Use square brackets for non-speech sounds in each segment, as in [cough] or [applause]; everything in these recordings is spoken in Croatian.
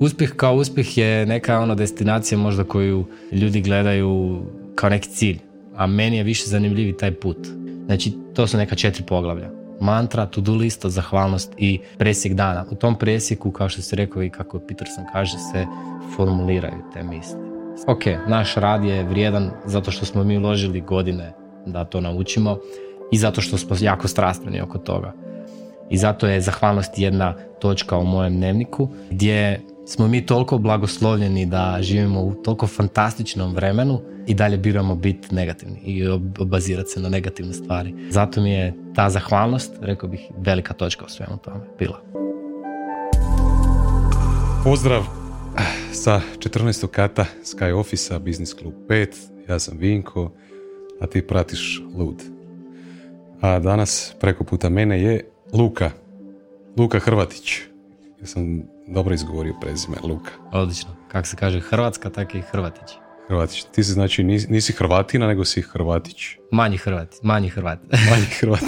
Uspjeh kao uspjeh je neka ono destinacija možda koju ljudi gledaju kao neki cilj, a meni je više zanimljivi taj put. Znači, to su neka četiri poglavlja. Mantra, to-do lista, zahvalnost i presjek dana. U tom presjeku, kao što se rekao i kako Peterson kaže, se formuliraju te misli. Ok, naš rad je vrijedan zato što smo mi uložili godine da to naučimo i zato što smo jako strastveni oko toga. I zato je zahvalnost jedna točka u mojem dnevniku gdje smo mi toliko blagoslovljeni da živimo u toliko fantastičnom vremenu i dalje biramo biti negativni i obazirati se na negativne stvari. Zato mi je ta zahvalnost, rekao bih, velika točka u svemu tome bila. Pozdrav sa 14. kata Sky Office-a, Business Club 5. Ja sam Vinko, a ti pratiš Lud. A danas preko puta mene je Luka. Luka Hrvatić. Ja sam dobro izgovorio prezime, Luka. Odlično. Kako se kaže Hrvatska, tako i Hrvatić. Hrvatić. Ti si znači nisi Hrvatina, nego si Hrvatić. Manji Hrvat. Manji Hrvat. [laughs] Manji Hrvat.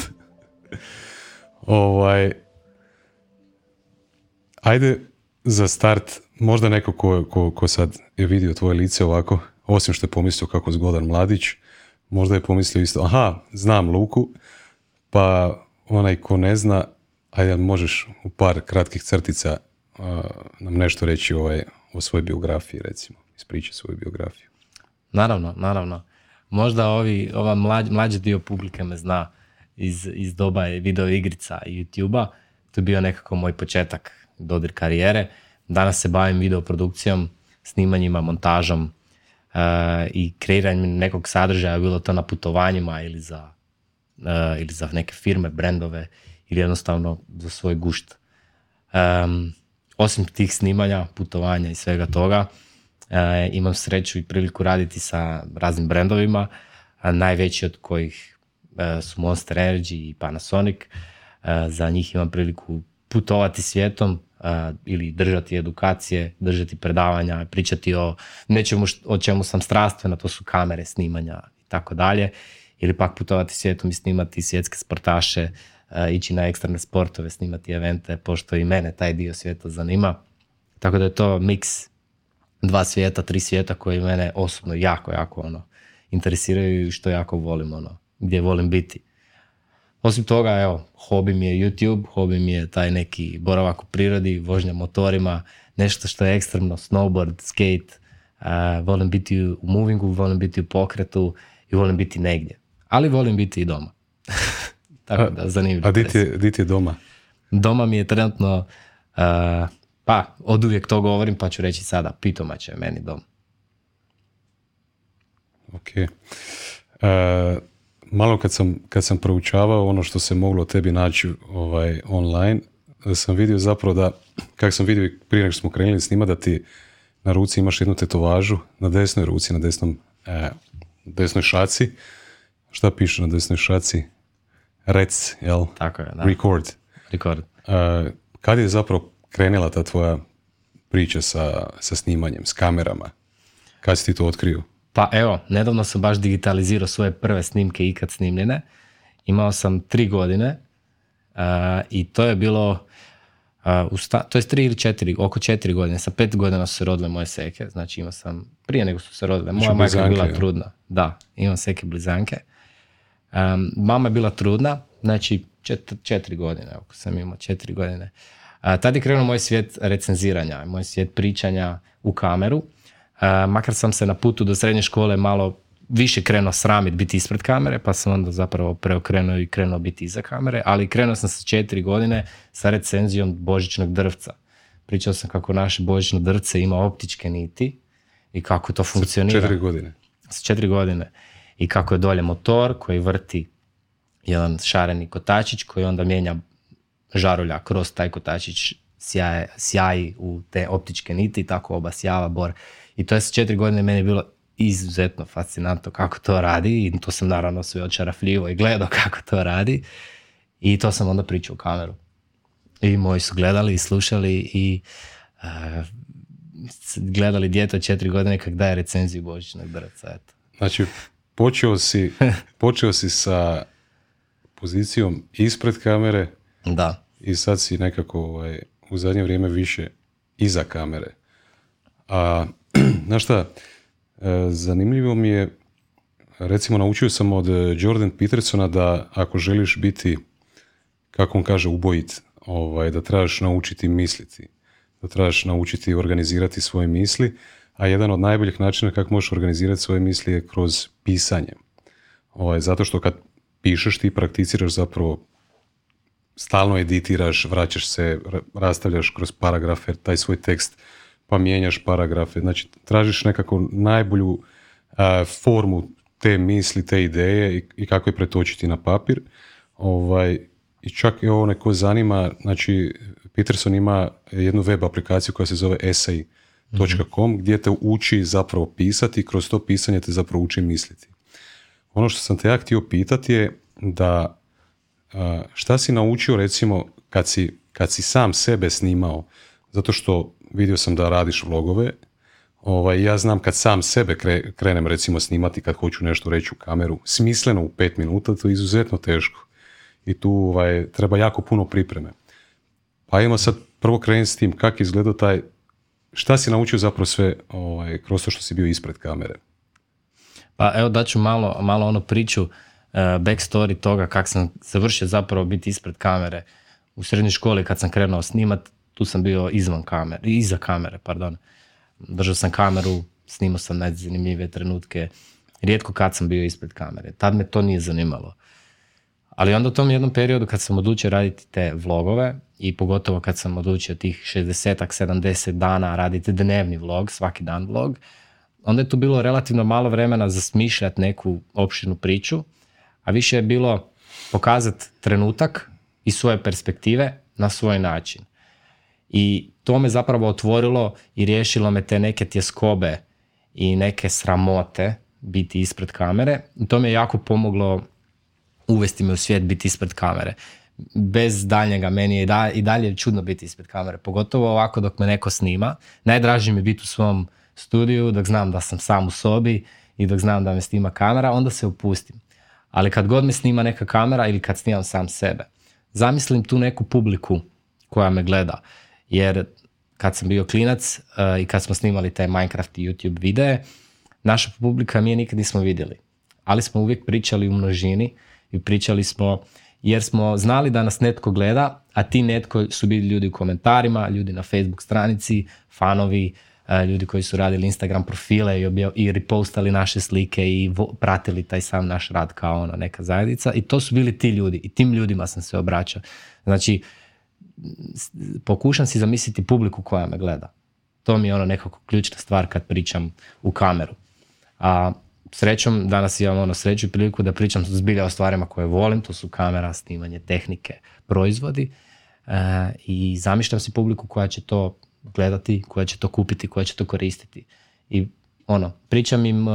ovaj, ajde za start, možda neko ko, ko, ko sad je vidio tvoje lice ovako, osim što je pomislio kako zgodan mladić, možda je pomislio isto, aha, znam Luku, pa onaj ko ne zna, ajde možeš u par kratkih crtica nam nešto reći ovaj, o svojoj biografiji, recimo, ispričati svoju biografiju. Naravno, naravno. Možda ovi, ova mlađ, mlađi dio publike me zna iz, iz doba video igrica i YouTube-a. To je bio nekako moj početak dodir karijere. Danas se bavim videoprodukcijom, snimanjima, montažom uh, i kreiranjem nekog sadržaja, bilo to na putovanjima ili za, uh, ili za neke firme, brendove ili jednostavno za svoj gušt. Um, osim tih snimanja, putovanja i svega toga, e, imam sreću i priliku raditi sa raznim brendovima, a najveći od kojih e, su Monster Energy i Panasonic. E, za njih imam priliku putovati svijetom ili držati edukacije, držati predavanja, pričati o nečemu o čemu sam strastvena, to su kamere, snimanja i tako dalje. Ili pak putovati svijetom i snimati svjetske sportaše, ići na ekstremne sportove, snimati evente, pošto i mene taj dio svijeta zanima. Tako da je to miks dva svijeta, tri svijeta koji mene osobno jako, jako ono, interesiraju i što jako volim, ono, gdje volim biti. Osim toga, evo, hobi mi je YouTube, hobi mi je taj neki boravak u prirodi, vožnja motorima, nešto što je ekstremno, snowboard, skate, volim biti u movingu, volim biti u pokretu i volim biti negdje. Ali volim biti i doma. [laughs] Tako da, zanimljivo. A di ti, je doma? Doma mi je trenutno, uh, pa od uvijek to govorim, pa ću reći sada, Pitomače je meni dom. Ok. Uh, malo kad sam, kad sam proučavao ono što se moglo tebi naći ovaj, online, sam vidio zapravo da, kako sam vidio prije nego smo krenuli snima, da ti na ruci imaš jednu tetovažu, na desnoj ruci, na desnom, eh, desnoj šaci. Šta piše na desnoj šaci? Rec, jel? Tako je, da. Record. Record. Uh, kad je zapravo krenula ta tvoja priča sa, sa snimanjem, s kamerama? Kad si ti to otkrio? Pa evo, nedavno sam baš digitalizirao svoje prve snimke ikad snimljene. Imao sam tri godine uh, i to je bilo Uh, to je tri ili četiri, oko četiri godine, sa pet godina su se rodile moje seke, znači imao sam, prije nego su se rodile, moja znači, majka je bila trudna, da, imam seke blizanke, Um, mama je bila trudna, znači četiri godine, ako sam imao četiri godine. Uh, tad je krenuo moj svijet recenziranja, moj svijet pričanja u kameru. Uh, makar sam se na putu do srednje škole malo više krenuo sramit biti ispred kamere, pa sam onda zapravo preokrenuo i krenuo biti iza kamere, ali krenuo sam sa četiri godine sa recenzijom božićnog drvca. Pričao sam kako naše božićno drvce ima optičke niti i kako to funkcionira. Sa četiri godine? Sa četiri godine i kako je dolje motor koji vrti jedan šareni kotačić koji onda mijenja žarulja kroz taj kotačić sjaje, sjaji u te optičke niti i tako obasjava bor. I to je sa četiri godine meni bilo izuzetno fascinantno kako to radi i to sam naravno sve očarafljivo i gledao kako to radi i to sam onda pričao u kameru. I moji su gledali i slušali i uh, gledali djeto četiri godine kak daje recenziju Božićnog drvca. Eto. Znači, počeo si, [laughs] počeo si sa pozicijom ispred kamere da. i sad si nekako ovaj, u zadnje vrijeme više iza kamere. A, [clears throat] znaš šta, e, zanimljivo mi je, recimo naučio sam od Jordan Petersona da ako želiš biti, kako on kaže, ubojit, ovaj, da trebaš naučiti misliti, da trebaš naučiti organizirati svoje misli, a jedan od najboljih načina kako možeš organizirati svoje misli je kroz pisanje. Ovaj, zato što kad pišeš ti prakticiraš zapravo stalno editiraš, vraćaš se, rastavljaš kroz paragrafe, taj svoj tekst, pa mijenjaš paragrafe. Znači, tražiš nekako najbolju formu te misli, te ideje i, i kako je pretočiti na papir. Ovaj, I čak i ovo neko zanima, znači, Peterson ima jednu web aplikaciju koja se zove essay.com gdje te uči zapravo pisati i kroz to pisanje te zapravo uči misliti. Ono što sam te ja htio pitati je da šta si naučio recimo kad si, kad si sam sebe snimao, zato što vidio sam da radiš vlogove, ovaj, ja znam kad sam sebe krenem recimo snimati kad hoću nešto reći u kameru, smisleno u pet minuta, to je izuzetno teško. I tu ovaj, treba jako puno pripreme. Pa idemo sad prvo krenuti s tim kako izgledao taj, šta si naučio zapravo sve ovaj, kroz to što si bio ispred kamere? Pa evo daću malo, malo onu priču, uh, backstory toga kako sam završio zapravo biti ispred kamere. U srednjoj školi kad sam krenuo snimat, tu sam bio izvan kamere, iza kamere, pardon. Držao sam kameru, snimao sam najzanimljivije trenutke. Rijetko kad sam bio ispred kamere. Tad me to nije zanimalo. Ali onda u tom jednom periodu kad sam odlučio raditi te vlogove i pogotovo kad sam odlučio tih 60 70 dana raditi dnevni vlog, svaki dan vlog, onda je tu bilo relativno malo vremena za smišljati neku opširnu priču, a više je bilo pokazati trenutak i svoje perspektive na svoj način. I to me zapravo otvorilo i riješilo me te neke tjeskobe i neke sramote biti ispred kamere. To mi je jako pomoglo uvesti me u svijet biti ispred kamere. Bez daljnjega, meni je i dalje čudno biti ispred kamere, pogotovo ovako dok me neko snima. Najdraže mi je biti u svom studiju, dok znam da sam sam u sobi i dok znam da me snima kamera, onda se upustim. Ali kad god me snima neka kamera ili kad snimam sam sebe, zamislim tu neku publiku koja me gleda. Jer kad sam bio klinac uh, i kad smo snimali taj Minecraft i YouTube videe, naša publika mi je nikad nismo vidjeli. Ali smo uvijek pričali u množini i pričali smo jer smo znali da nas netko gleda, a ti netko su bili ljudi u komentarima, ljudi na Facebook stranici, fanovi, E, ljudi koji su radili Instagram profile i, objav, i repostali naše slike i pratili taj sam naš rad kao ono neka zajednica i to su bili ti ljudi i tim ljudima sam se obraćao. Znači, pokušam si zamisliti publiku koja me gleda. To mi je ono nekako ključna stvar kad pričam u kameru. A srećom, danas imam ono sreću i priliku da pričam zbilja o stvarima koje volim, to su kamera, snimanje, tehnike, proizvodi e, i zamišljam si publiku koja će to gledati, koja će to kupiti, koja će to koristiti. I ono, pričam im uh,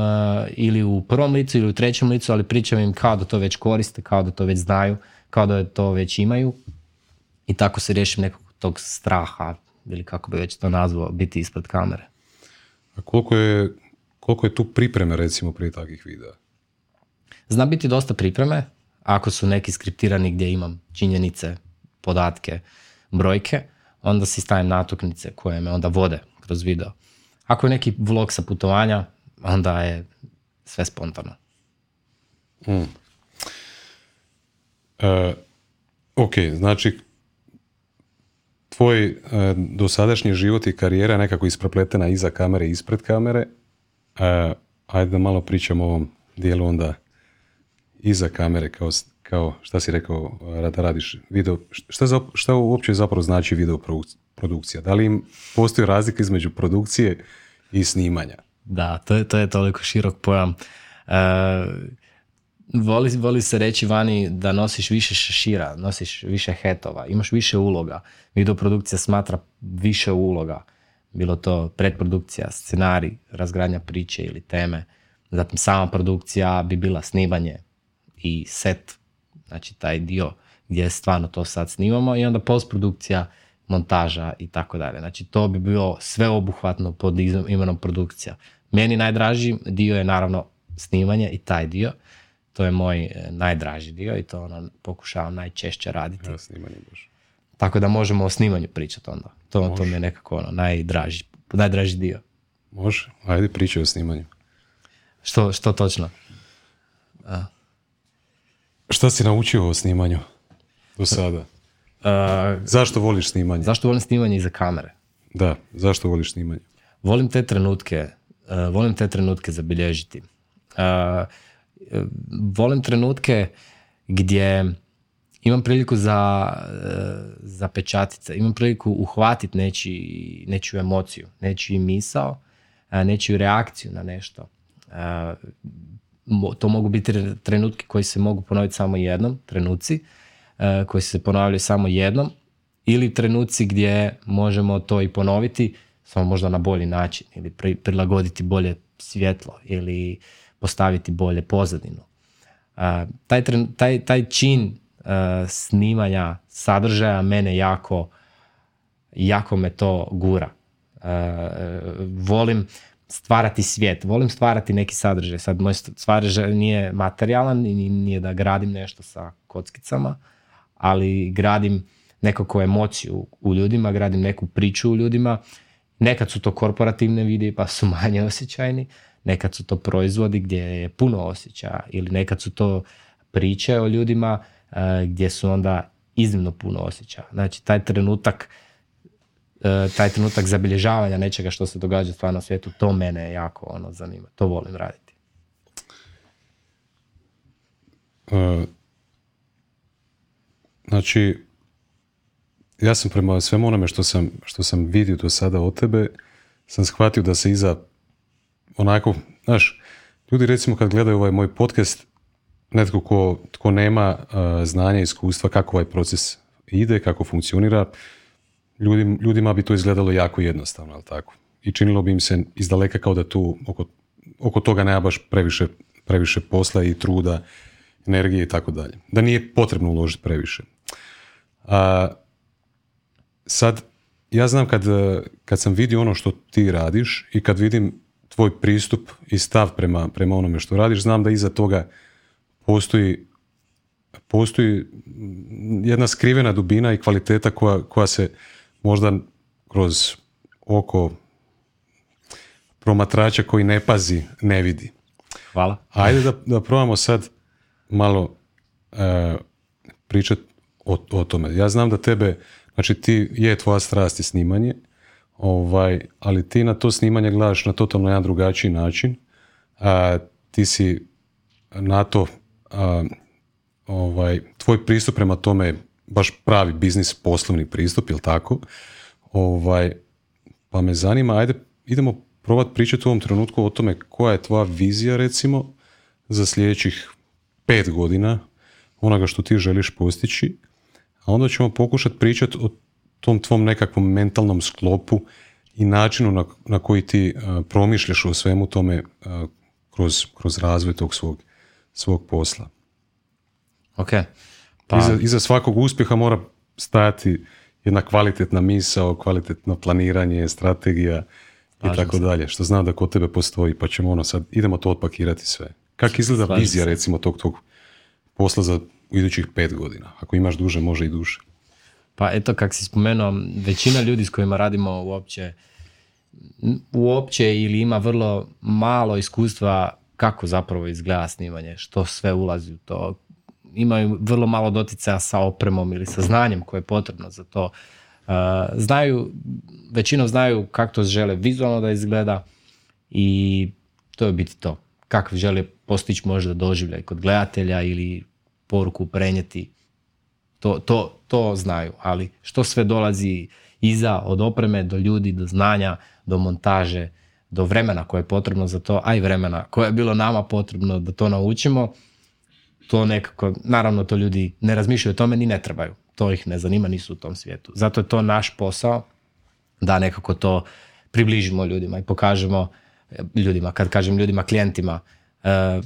ili u prvom licu ili u trećem licu, ali pričam im kao da to već koriste, kao da to već znaju, kao da to već imaju i tako se riješim nekog tog straha ili kako bi već to nazvao, biti ispred kamere. A koliko je, koliko je tu pripreme recimo prije takvih videa? Zna biti dosta pripreme, ako su neki skriptirani gdje imam činjenice, podatke, brojke, onda si stavim natuknice koje me onda vode kroz video. Ako je neki vlog sa putovanja, onda je sve spontano. Mm. E, ok, znači tvoj e, dosadašnji život i karijera nekako isprepletena iza kamere i ispred kamere. E, ajde da malo pričamo o ovom dijelu onda iza kamere kao kao šta si rekao da radiš video, šta, za, šta uopće zapravo znači video produkcija? Da li im postoji razlika između produkcije i snimanja? Da, to je, to je toliko širok pojam. Uh, voli, voli se reći vani da nosiš više šešira, nosiš više hetova, imaš više uloga. Video produkcija smatra više uloga. Bilo to predprodukcija, scenarij, razgradnja priče ili teme. Zatim sama produkcija bi bila snimanje i set znači taj dio gdje stvarno to sad snimamo i onda postprodukcija, montaža i tako dalje. Znači to bi bilo sveobuhvatno pod imenom produkcija. Meni najdraži dio je naravno snimanje i taj dio. To je moj e, najdraži dio i to ono pokušavam najčešće raditi. Ja, snimanje baš. Tako da možemo o snimanju pričati onda. To, to mi je nekako ono najdraži, najdraži dio. Može, ajde pričaj o snimanju. Što, što točno? Šta si naučio o snimanju do sada? Uh, Zašto voliš snimanje? zašto volim snimanje iza kamere? Da, zašto voliš snimanje? Volim te trenutke, uh, volim te trenutke zabilježiti. Uh, volim trenutke gdje imam priliku za, uh, za pečatice, imam priliku uhvatiti neči, nečiju emociju, nečiji misao, uh, nečiju reakciju na nešto. Mo- to mogu biti tre- trenutki koji se mogu ponoviti samo jednom, trenuci, koji se ponavljaju samo jednom, ili trenuci gdje možemo to i ponoviti, samo možda na bolji način, ili pri- prilagoditi bolje svjetlo, ili postaviti bolje pozadinu. Taj, taj, taj čin snimanja sadržaja mene jako, jako me to gura. Uh, volim stvarati svijet, volim stvarati neki sadržaj. Sad moj sadržaj nije materijalan i ni- nije da gradim nešto sa kockicama, ali gradim nekako emociju u ljudima, gradim neku priču u ljudima. Nekad su to korporativne videi pa su [laughs] manje osjećajni, nekad su to proizvodi gdje je puno osjećaja ili nekad su to priče o ljudima eh, gdje su onda iznimno puno osjećaja. Znači taj trenutak eh, taj trenutak zabilježavanja nečega što se događa stvarno u svijetu, to mene jako ono zanima. To volim raditi. E, znači, ja sam prema svemu onome što sam, što sam vidio do sada od tebe, sam shvatio da se iza onako, znaš, ljudi recimo kad gledaju ovaj moj podcast, netko ko, tko nema e, znanja i iskustva kako ovaj proces ide, kako funkcionira, ljudi, ljudima bi to izgledalo jako jednostavno, ali tako? I činilo bi im se izdaleka kao da tu oko, oko toga nema baš previše, previše posla i truda, energije i tako dalje. Da nije potrebno uložiti previše. A, sad, ja znam kad, kad sam vidio ono što ti radiš i kad vidim tvoj pristup i stav prema, prema onome što radiš, znam da iza toga postoji postoji jedna skrivena dubina i kvaliteta koja, koja se možda kroz oko promatrača koji ne pazi ne vidi. Hvala. Ajde da, da probamo sad malo e, pričat o, o tome. Ja znam da tebe, znači ti je tvoja strast i snimanje, ovaj, ali ti na to snimanje gledaš na totalno jedan drugačiji način. A, ti si na to, a, ovaj, tvoj pristup prema tome baš pravi biznis, poslovni pristup, jel tako? Ovaj, pa me zanima, ajde, idemo probati pričati u ovom trenutku o tome koja je tvoja vizija, recimo, za sljedećih pet godina onoga što ti želiš postići, a onda ćemo pokušati pričati o tom tvom nekakvom mentalnom sklopu i načinu na, na koji ti a, promišljaš o svemu tome a, kroz, kroz razvoj tog svog, svog posla. Ok. Pa, Iza, iza svakog uspjeha mora stajati jedna kvalitetna misao, kvalitetno planiranje, strategija i tako dalje, što znam da kod tebe postoji, pa ćemo ono sad, idemo to otpakirati sve. Kako izgleda Slažem vizija se. recimo tog tog posla za u idućih pet godina? Ako imaš duže, može i duže. Pa eto, kak si spomenuo, većina ljudi s kojima radimo uopće, uopće ili ima vrlo malo iskustva kako zapravo izgleda snimanje, što sve ulazi u to. Imaju vrlo malo doticaja sa opremom ili sa znanjem koje je potrebno za to. Uh, znaju, većinom znaju kako to žele vizualno da izgleda i to je biti to. Kako žele postići možda doživljaj kod gledatelja ili poruku prenijeti to, to, to znaju, ali što sve dolazi iza od opreme do ljudi, do znanja, do montaže, do vremena koje je potrebno za to, a i vremena koje je bilo nama potrebno da to naučimo, to nekako, naravno to ljudi ne razmišljaju o tome ni ne trebaju. To ih ne zanima, nisu u tom svijetu. Zato je to naš posao da nekako to približimo ljudima i pokažemo e, ljudima, kad kažem ljudima, klijentima, e,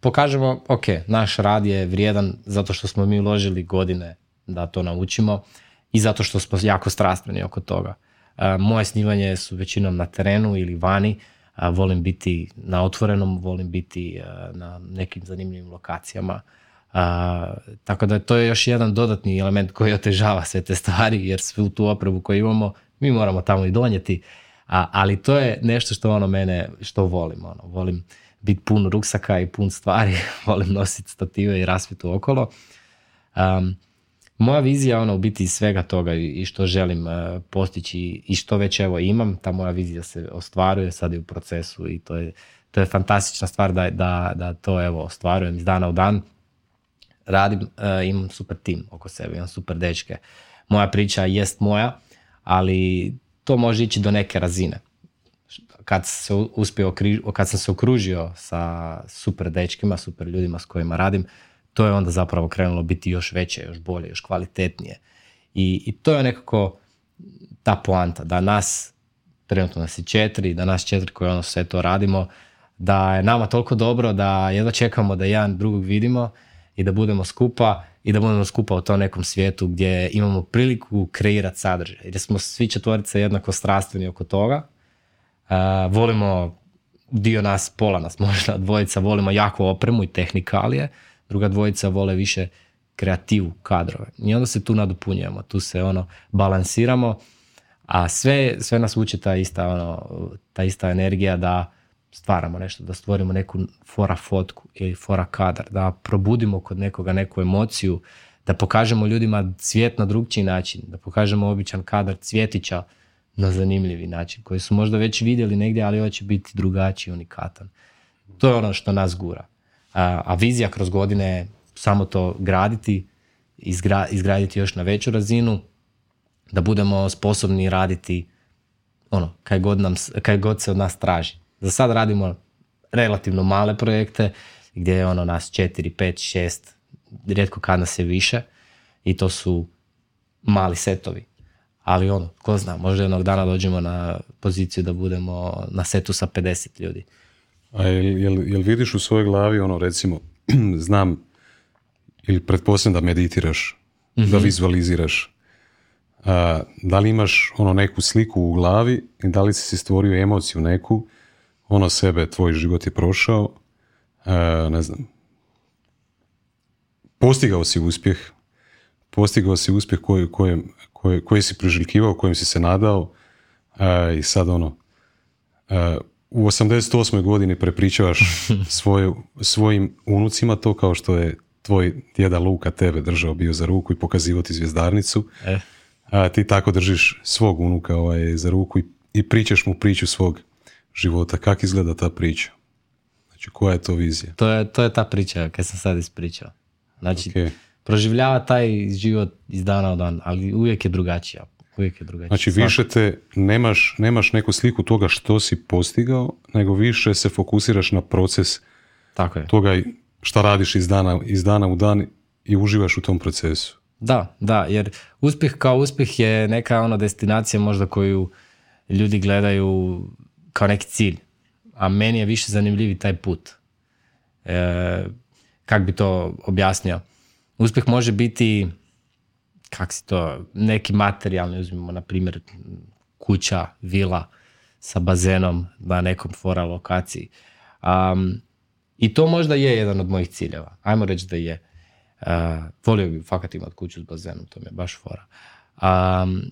pokažemo, ok, naš rad je vrijedan zato što smo mi uložili godine da to naučimo i zato što smo jako strastveni oko toga. Moje snimanje su većinom na terenu ili vani, volim biti na otvorenom, volim biti na nekim zanimljivim lokacijama. A, tako da to je još jedan dodatni element koji otežava sve te stvari, jer svu tu opremu koju imamo mi moramo tamo i donijeti, A, ali to je nešto što ono mene, što volim. Ono. Volim biti pun ruksaka i pun stvari, [laughs] volim nositi stative i rasvitu okolo. Um, moja vizija ono u biti svega toga i što želim uh, postići i što već evo imam, ta moja vizija se ostvaruje sad je u procesu i to je, to je fantastična stvar da, da, da to evo ostvarujem iz dana u dan. Radim, uh, imam super tim oko sebe, imam super dečke. Moja priča jest moja, ali to može ići do neke razine. Kad, se uspio, kad sam se okružio sa super dečkima, super ljudima s kojima radim, to je onda zapravo krenulo biti još veće, još bolje, još kvalitetnije. I, i to je nekako ta poanta, da nas, trenutno nas je četiri, da nas četiri koji ono sve to radimo, da je nama toliko dobro da jedva čekamo da jedan drugog vidimo i da budemo skupa i da budemo skupa u tom nekom svijetu gdje imamo priliku kreirati sadržaj. Jer smo svi četvorice jednako strastveni oko toga. Uh, volimo, dio nas, pola nas možda, dvojica volimo jako opremu i tehnikalije, druga dvojica vole više kreativu, kadrove. I onda se tu nadopunjujemo, tu se ono balansiramo, a sve, sve nas uči ta ista, ono, ta ista energija da stvaramo nešto, da stvorimo neku fora fotku ili fora kadar, da probudimo kod nekoga neku emociju, da pokažemo ljudima svijet na drugčiji način, da pokažemo običan kadar cvjetića na zanimljivi način, koji su možda već vidjeli negdje, ali hoće biti drugačiji, unikatan. To je ono što nas gura. A, vizija kroz godine je samo to graditi, izgra, izgraditi još na veću razinu, da budemo sposobni raditi ono, kaj god, nam, kaj god se od nas traži. Za sad radimo relativno male projekte gdje je ono nas 4, 5, 6, rijetko kad nas je više i to su mali setovi. Ali ono, ko zna, možda jednog dana dođemo na poziciju da budemo na setu sa 50 ljudi. A jel, jel, jel vidiš u svojoj glavi ono recimo, [clears throat] znam ili pretpostavljam da meditiraš, da mhm. vizualiziraš, a, da li imaš ono neku sliku u glavi i da li si stvorio emociju neku ono sebe, tvoj život je prošao, e, ne znam, postigao si uspjeh, postigao si uspjeh koji, kojem, koji, koji si priželjkivao, kojem si se nadao e, i sad ono, e, u 88. godini prepričavaš [laughs] svoje, svojim unucima to kao što je tvoj djeda Luka tebe držao bio za ruku i pokazivao ti zvjezdarnicu. E. A, ti tako držiš svog unuka ovaj, za ruku i, i pričaš mu priču svog života. Kako izgleda ta priča? Znači, koja je to vizija? To je, to je ta priča kad sam sad ispričao. Znači, proživljava taj život iz dana u dan, ali uvijek je drugačija. Uvijek je drugačija. Znači, više te, nemaš, nemaš neku sliku toga što si postigao, nego više se fokusiraš na proces Tako je. toga šta radiš iz dana, iz dana u dan i uživaš u tom procesu. Da, da, jer uspjeh kao uspjeh je neka ona destinacija možda koju ljudi gledaju kao neki cilj. A meni je više zanimljivi taj put. E, kak bi to objasnio? Uspjeh može biti, kak si to, neki materijalni, uzmimo na primjer kuća, vila sa bazenom na nekom fora lokaciji. Um, I to možda je jedan od mojih ciljeva. Ajmo reći da je. Uh, volio bi fakat imati kuću s bazenom, to mi je baš fora. Um,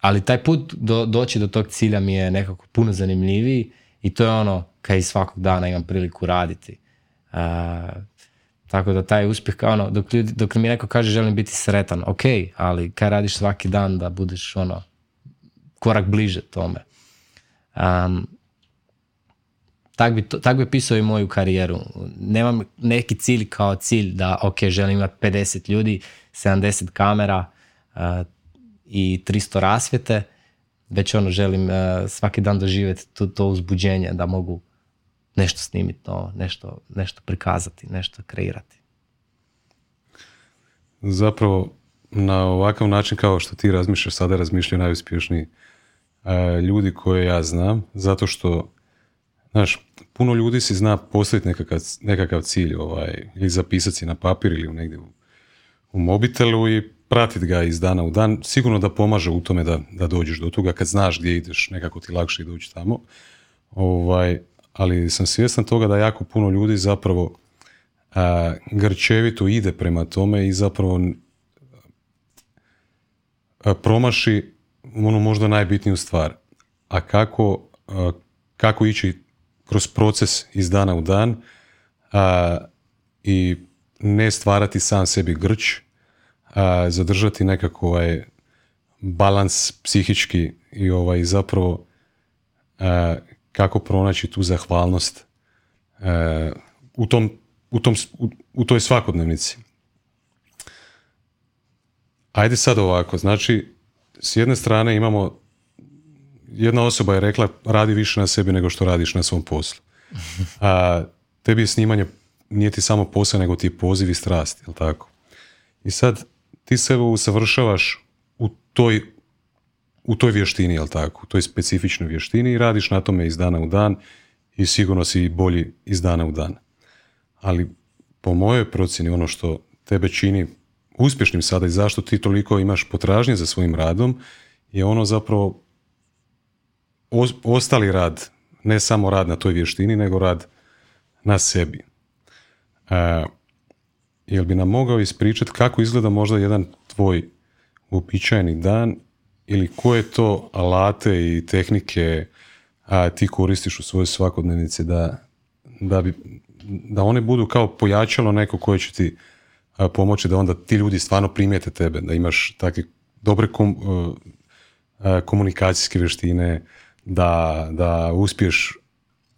ali taj put do, doći do tog cilja mi je nekako puno zanimljiviji i to je ono kaj svakog dana imam priliku raditi. Uh, tako da taj uspjeh kao ono, dok, ljudi, dok mi neko kaže želim biti sretan, ok, ali kaj radiš svaki dan da budeš ono korak bliže tome. Um, tak bi, tak bi pisao i moju karijeru. Nemam neki cilj kao cilj da ok, želim imati 50 ljudi, 70 kamera, uh, i 300 rasvjete, već ono želim uh, svaki dan doživjeti to, to uzbuđenje da mogu nešto snimiti no, nešto, nešto prikazati, nešto kreirati. Zapravo, na ovakav način kao što ti razmišljaš, sada razmišljaju najuspješniji uh, ljudi koje ja znam, zato što, znaš, puno ljudi si zna postaviti nekakav, nekakav cilj, ovaj, ili zapisati si na papir ili negdje u, u mobitelu i pratiti ga iz dana u dan, sigurno da pomaže u tome da, da dođeš do toga, kad znaš gdje ideš, nekako ti lakše doći tamo. Ovaj, ali sam svjestan toga da jako puno ljudi zapravo a, grčevito ide prema tome i zapravo a, promaši ono možda najbitniju stvar. a kako, kako ići kroz proces iz dana u dan a, i ne stvarati sam sebi grč, a, zadržati nekako ovaj balans psihički i ovaj zapravo kako pronaći tu zahvalnost u, tom, u, tom, u toj svakodnevnici. Ajde sad ovako, znači s jedne strane imamo jedna osoba je rekla radi više na sebi nego što radiš na svom poslu. A, tebi je snimanje nije ti samo posao nego ti je poziv i strast, jel tako? I sad ti se usavršavaš u toj u toj vještini, jel tako? U toj specifičnoj vještini i radiš na tome iz dana u dan i sigurno si bolji iz dana u dan. Ali po mojoj procjeni ono što tebe čini uspješnim sada i zašto ti toliko imaš potražnje za svojim radom je ono zapravo ostali rad, ne samo rad na toj vještini, nego rad na sebi. E, jel bi nam mogao ispričati kako izgleda možda jedan tvoj uobičajeni dan ili koje to alate i tehnike a, ti koristiš u svojoj svakodnevnici da, da, bi, da one budu kao pojačalo neko koje će ti pomoći da onda ti ljudi stvarno primijete tebe, da imaš takve dobre kom, komunikacijske vještine, da, da uspiješ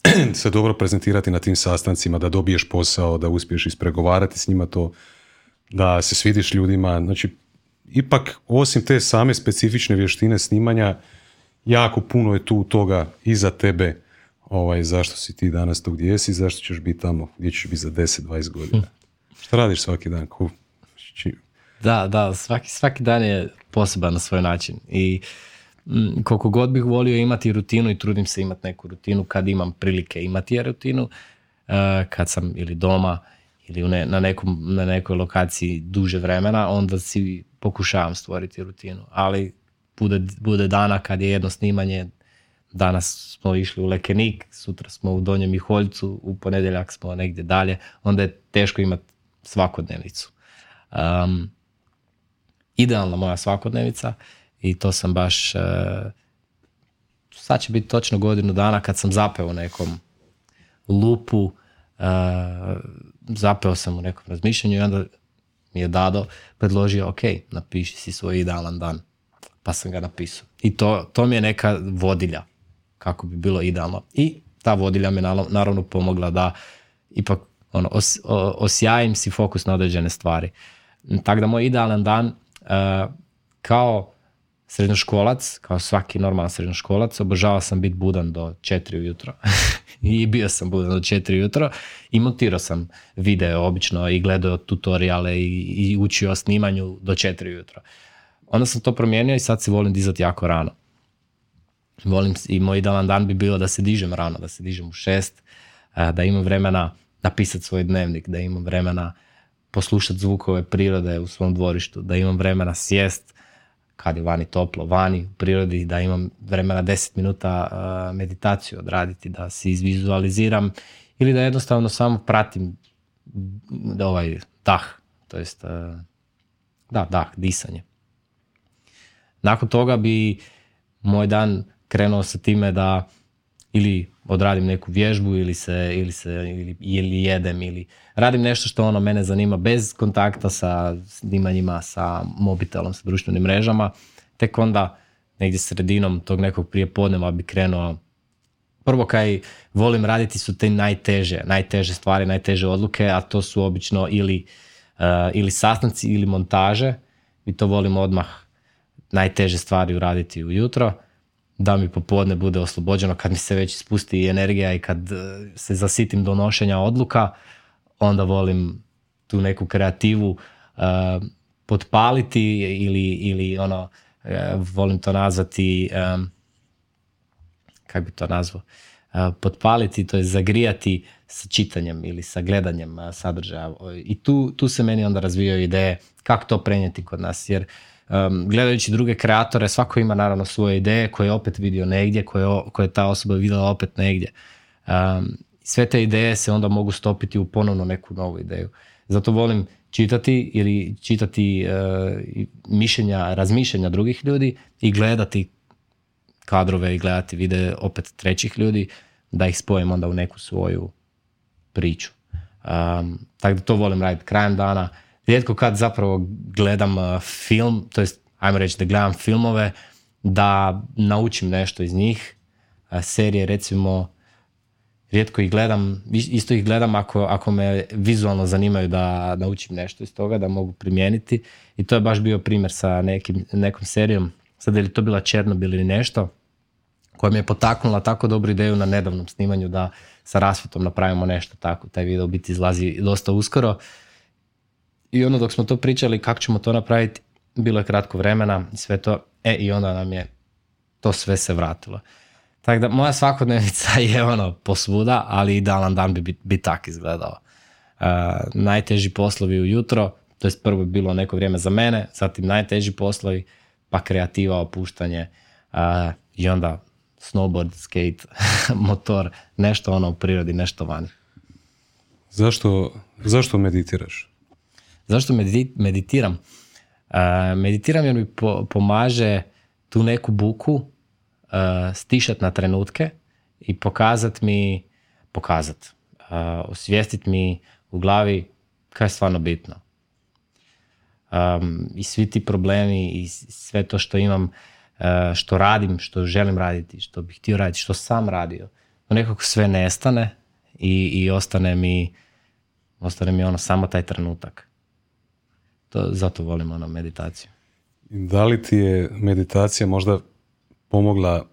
[clears throat] se dobro prezentirati na tim sastancima, da dobiješ posao, da uspiješ ispregovarati s njima to, da se svidiš ljudima. Znači, ipak, osim te same specifične vještine snimanja, jako puno je tu toga i za tebe ovaj, zašto si ti danas tu gdje si, zašto ćeš biti tamo gdje ćeš biti za 10-20 godina. Hm. Šta radiš svaki dan? Ko? Da, da, svaki, svaki dan je poseban na svoj način i Mm, koliko god bih volio imati rutinu i trudim se imati neku rutinu kad imam prilike imati rutinu, eh, kad sam ili doma ili na, nekom, na nekoj lokaciji duže vremena, onda si pokušavam stvoriti rutinu. Ali bude, bude dana kad je jedno snimanje, danas smo išli u Lekenik, sutra smo u Donjem Miholjcu, u ponedjeljak smo negdje dalje, onda je teško imati svakodnevnicu. Um, idealna moja svakodnevica i to sam baš, e, sad će biti točno godinu dana kad sam zapeo u nekom lupu, e, zapeo sam u nekom razmišljanju i onda mi je Dado predložio, ok, napiši si svoj idealan dan. Pa sam ga napisao. I to, to mi je neka vodilja, kako bi bilo idealno. I ta vodilja mi naravno pomogla da ipak ono, os, osjajim si fokus na određene stvari. Tako da moj idealan dan uh, kao srednjoškolac, kao svaki normalan srednjoškolac, obožavao sam biti budan do 4 ujutro. [laughs] I bio sam budan do 4 ujutro i montirao sam video obično i gledao tutoriale i, i učio o snimanju do 4 ujutro. Onda sam to promijenio i sad se volim dizati jako rano. Volim i moj idealan dan bi bilo da se dižem rano, da se dižem u 6, da imam vremena napisati svoj dnevnik, da imam vremena poslušati zvukove prirode u svom dvorištu, da imam vremena sjest, kad je vani toplo, vani u prirodi, da imam vremena 10 minuta meditaciju odraditi, da se izvizualiziram ili da jednostavno samo pratim da ovaj dah, to jest da, dah, disanje. Nakon toga bi moj dan krenuo sa time da ili odradim neku vježbu ili se, ili se ili, ili jedem ili radim nešto što ono mene zanima bez kontakta sa snimanjima, sa mobitelom, sa društvenim mrežama. Tek onda negdje sredinom tog nekog prijepodneva bi krenuo prvo kaj volim raditi su te najteže, najteže stvari, najteže odluke, a to su obično ili, uh, ili sastanci ili montaže i to volim odmah najteže stvari uraditi ujutro da mi popodne bude oslobođeno kad mi se već ispusti energija i kad e, se zasitim donošenja odluka, onda volim tu neku kreativu uh, potpaliti ili, ili ono, e, volim to nazvati, um, kako bi to nazvao, potpaliti, to je zagrijati sa čitanjem ili sa gledanjem sadržaja. I tu, tu se meni onda razvijaju ideje kako to prenijeti kod nas, jer um, gledajući druge kreatore, svako ima naravno svoje ideje koje je opet vidio negdje, koje, koje je ta osoba vidjela opet negdje. Um, sve te ideje se onda mogu stopiti u ponovno neku novu ideju. Zato volim čitati ili čitati uh, mišljenja, razmišljanja drugih ljudi i gledati kadrove i gledati vide opet trećih ljudi, da ih spojim onda u neku svoju priču. Um, tako da to volim raditi krajem dana. Rijetko kad zapravo gledam uh, film, to jest ajmo reći da gledam filmove, da naučim nešto iz njih. Uh, serije recimo rijetko ih gledam, isto ih gledam ako, ako me vizualno zanimaju da naučim nešto iz toga, da mogu primijeniti. I to je baš bio primjer sa nekim, nekom serijom, sad je li to bila Černobil ili nešto, koja mi je potaknula tako dobru ideju na nedavnom snimanju da sa rasvjetom napravimo nešto tako. Taj video biti izlazi dosta uskoro. I onda dok smo to pričali kako ćemo to napraviti, bilo je kratko vremena i sve to. E i onda nam je to sve se vratilo. Tako da moja svakodnevnica [laughs] je ono posvuda, ali idealan dan bi, bi tak izgledao. Uh, najteži poslovi ujutro, to je prvo bilo neko vrijeme za mene, zatim najteži poslovi, pa kreativa, opuštanje uh, i onda snowboard, skate, [laughs] motor, nešto ono u prirodi, nešto vani. Zašto, zašto meditiraš? Zašto meditiram? Meditiram jer mi pomaže tu neku buku uh, stišat na trenutke i pokazat mi, pokazat, osvijestit mi u glavi kaj je stvarno bitno. I svi ti problemi i sve to što imam što radim, što želim raditi, što bih htio raditi, što sam radio. To nekako sve nestane i, i ostane mi ostane mi ono samo taj trenutak. To, zato volim ono meditaciju. Da li ti je meditacija možda pomogla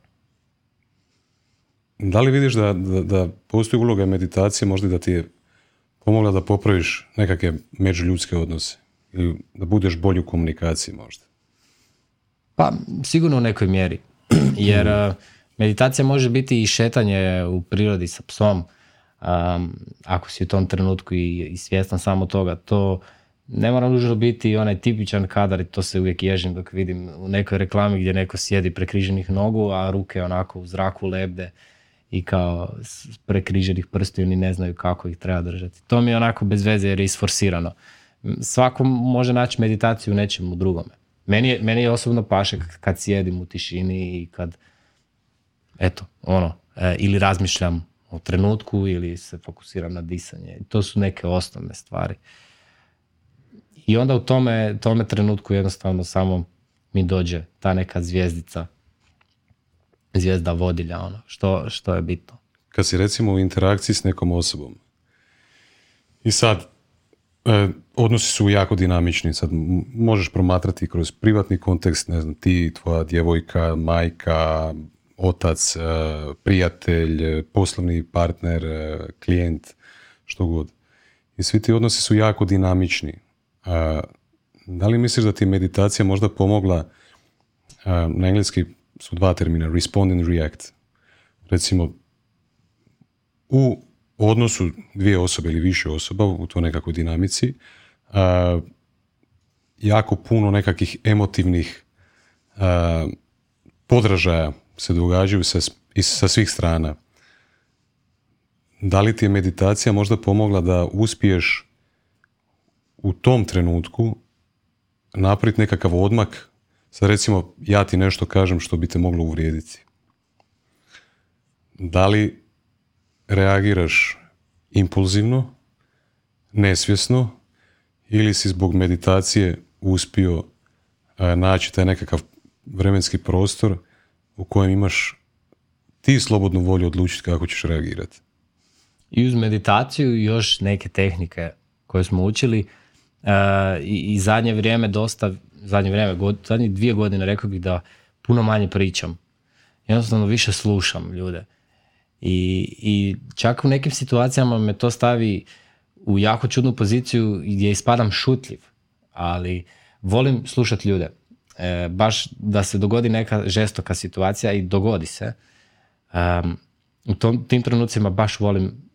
da li vidiš da, da, da postoji uloga meditacije možda da ti je pomogla da popraviš nekakve međuljudske odnose ili da budeš bolji u komunikaciji možda? Pa sigurno u nekoj mjeri. [clears throat] Jer uh, meditacija može biti i šetanje u prirodi sa psom. Um, ako si u tom trenutku i, i svjestan samo toga. To ne mora nužno biti onaj tipičan kadar to se uvijek ježim dok vidim u nekoj reklami gdje neko sjedi prekriženih nogu, a ruke onako u zraku lebde i kao prekriženih prstiju ni ne znaju kako ih treba držati. To mi je onako bez veze jer je isforsirano. Svako može naći meditaciju u nečemu drugome. Meni je, meni je osobno paše kad sjedim u tišini i kad, eto, ono, e, ili razmišljam o trenutku ili se fokusiram na disanje. To su neke osnovne stvari. I onda u tome, tome trenutku jednostavno samo mi dođe ta neka zvijezdica, zvijezda vodilja, ono, što, što je bitno. Kad si recimo u interakciji s nekom osobom i sad E, odnosi su jako dinamični. Sad možeš promatrati kroz privatni kontekst, ne znam, ti, tvoja djevojka, majka, otac, e, prijatelj, poslovni partner, e, klijent, što god. I svi ti odnosi su jako dinamični. Da li misliš da ti meditacija možda pomogla, na engleski su dva termina, respond and react. Recimo, u odnosu dvije osobe ili više osoba u toj nekakvoj dinamici jako puno nekakvih emotivnih podražaja se događaju sa, sa svih strana. Da li ti je meditacija možda pomogla da uspiješ u tom trenutku napraviti nekakav odmak, sad recimo ja ti nešto kažem što bi te moglo uvrijediti. Da li reagiraš impulzivno, nesvjesno ili si zbog meditacije uspio naći taj nekakav vremenski prostor u kojem imaš ti slobodnu volju odlučiti kako ćeš reagirati. I uz meditaciju još neke tehnike koje smo učili i, i zadnje vrijeme dosta, zadnje vrijeme, god, zadnje dvije godine rekao bih da puno manje pričam. Jednostavno više slušam ljude. I, I čak u nekim situacijama me to stavi u jako čudnu poziciju gdje ispadam šutljiv, ali volim slušati ljude. E, baš da se dogodi neka žestoka situacija i dogodi se. u tom, tim trenucima baš volim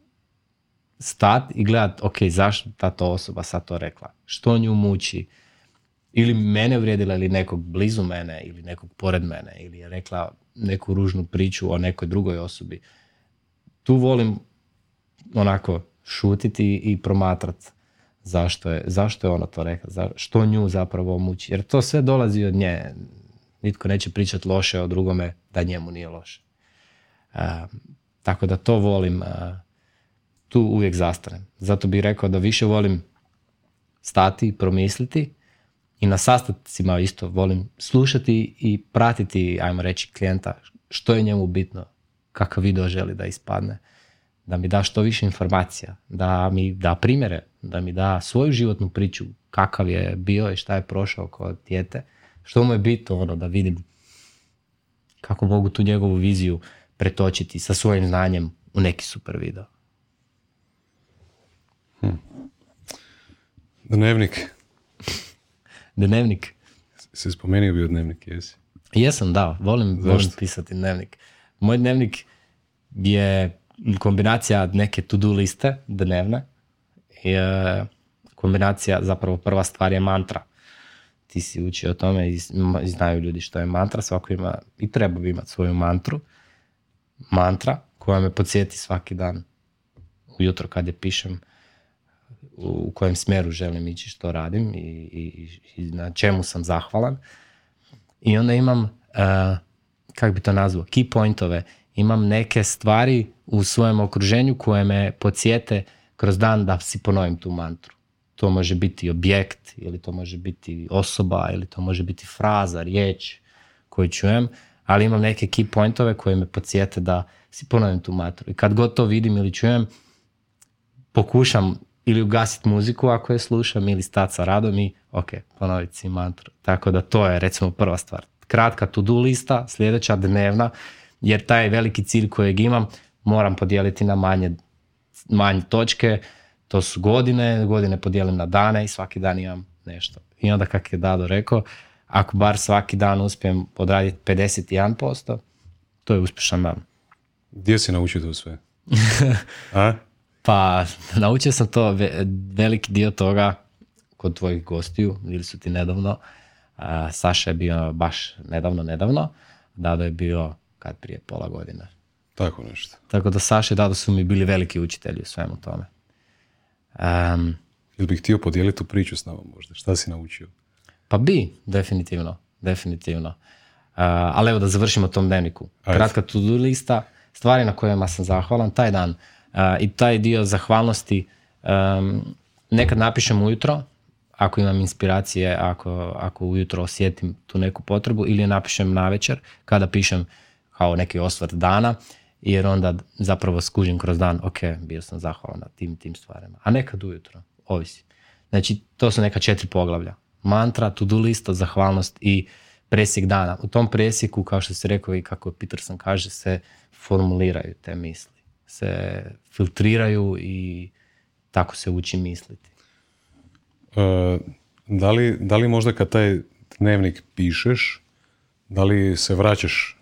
stat i gledat, ok, zašto ta to osoba sad to rekla? Što nju muči? Ili mene uvrijedila ili nekog blizu mene ili nekog pored mene ili je rekla neku ružnu priču o nekoj drugoj osobi tu volim onako šutiti i promatrat zašto je, zašto je ona to rekla, što nju zapravo muči. Jer to sve dolazi od nje. Nitko neće pričati loše o drugome da njemu nije loše. tako da to volim, tu uvijek zastanem. Zato bih rekao da više volim stati, promisliti i na sastancima isto volim slušati i pratiti, ajmo reći, klijenta što je njemu bitno, kakav video želi da ispadne, da mi da što više informacija, da mi da primjere, da mi da svoju životnu priču, kakav je bio i šta je prošao kod dijete, što mu je bitno ono da vidim kako mogu tu njegovu viziju pretočiti sa svojim znanjem u neki super video. Hm. Dnevnik. Dnevnik. Se spomenio bio dnevnik, jesi? Jesam, da. Volim, volim pisati dnevnik. Moj dnevnik je kombinacija neke to-do liste dnevne. I, e, kombinacija, zapravo prva stvar je mantra. Ti si učio o tome i znaju ljudi što je mantra. Svako ima i treba bi imati svoju mantru. Mantra koja me podsjeti svaki dan ujutro kad je pišem u kojem smjeru želim ići, što radim i, i, i na čemu sam zahvalan. I onda imam, uh, kako bi to nazvao, key pointove. Imam neke stvari u svojem okruženju koje me podsjete kroz dan da si ponovim tu mantru. To može biti objekt, ili to može biti osoba, ili to može biti fraza, riječ koju čujem, ali imam neke key pointove koje me podsjete da si ponovim tu mantru. I kad god to vidim ili čujem, pokušam ili ugasiti muziku ako je slušam ili stati sa radom i ok, ponoviti si mantru. Tako da to je recimo prva stvar. Kratka to-do lista, sljedeća dnevna, jer taj veliki cilj kojeg imam moram podijeliti na manje, manje točke, to su godine, godine podijelim na dane i svaki dan imam nešto. I onda kak je Dado rekao, ako bar svaki dan uspijem odraditi 51%, to je uspješan dan. Gdje si naučio to sve? [laughs] A? Pa, naučio sam to, veliki dio toga kod tvojih gostiju, ili su ti nedavno. Saša je bio baš nedavno, nedavno. Dado je bio kad prije pola godine. Tako nešto. Tako da Saša i Dado su mi bili veliki učitelji u svemu tome. Um, Ili bih htio podijeliti tu priču s nama možda? Šta si naučio? Pa bi, definitivno. Definitivno. Uh, ali evo da završimo tom dnevniku. Kratka to-do lista, stvari na kojima sam zahvalan. Taj dan i taj dio zahvalnosti nekad napišem ujutro, ako imam inspiracije, ako, ako ujutro osjetim tu neku potrebu ili napišem na večer kada pišem kao neki osvrt dana jer onda zapravo skužim kroz dan, ok, bio sam zahvalan na tim tim stvarima. A nekad ujutro, ovisi. Znači, to su neka četiri poglavlja. Mantra, to-do lista, zahvalnost i presjek dana. U tom presjeku, kao što se rekao i kako Peterson kaže, se formuliraju te misli se filtriraju i tako se uči misliti. E, da, li, da li možda kad taj dnevnik pišeš, da li se vraćaš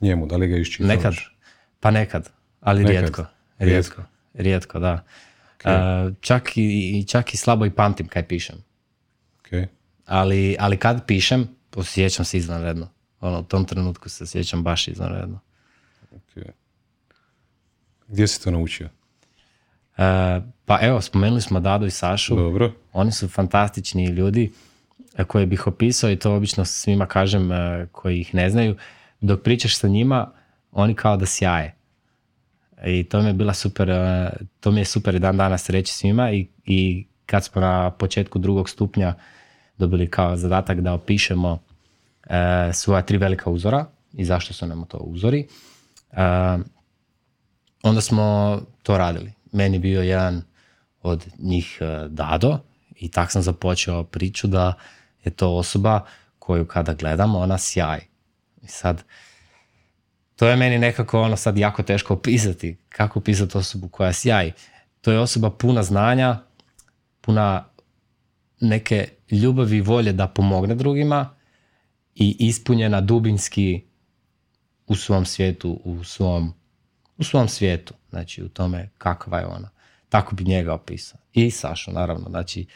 njemu, da li ga iščitavaš? Nekad, pa nekad, ali rijetko. Rijetko, rijetko, da. Okay. E, čak, i, čak i slabo i pamtim kaj pišem. Okay. Ali, ali kad pišem, osjećam se izvanredno. Ono, u tom trenutku se osjećam baš izvanredno. Okay. Gdje si to naučio? Uh, pa evo, spomenuli smo Dadu i Sašu. Dobro. Oni su fantastični ljudi e, koje bih opisao i to obično svima kažem e, koji ih ne znaju. Dok pričaš sa njima, oni kao da sjaje. I to mi je bila super, to mi je super dan danas reći svima i, i kad smo na početku drugog stupnja dobili kao zadatak da opišemo svoja tri velika uzora i zašto su nam to uzori onda smo to radili. Meni bio jedan od njih e, Dado i tak sam započeo priču da je to osoba koju kada gledam ona sjaj. I sad, to je meni nekako ono sad jako teško opisati. Kako opisati osobu koja sjaji? To je osoba puna znanja, puna neke ljubavi i volje da pomogne drugima i ispunjena dubinski u svom svijetu, u svom u svom svijetu, znači u tome kakva je ona. Tako bi njega opisao. I Sašu, naravno. Znači,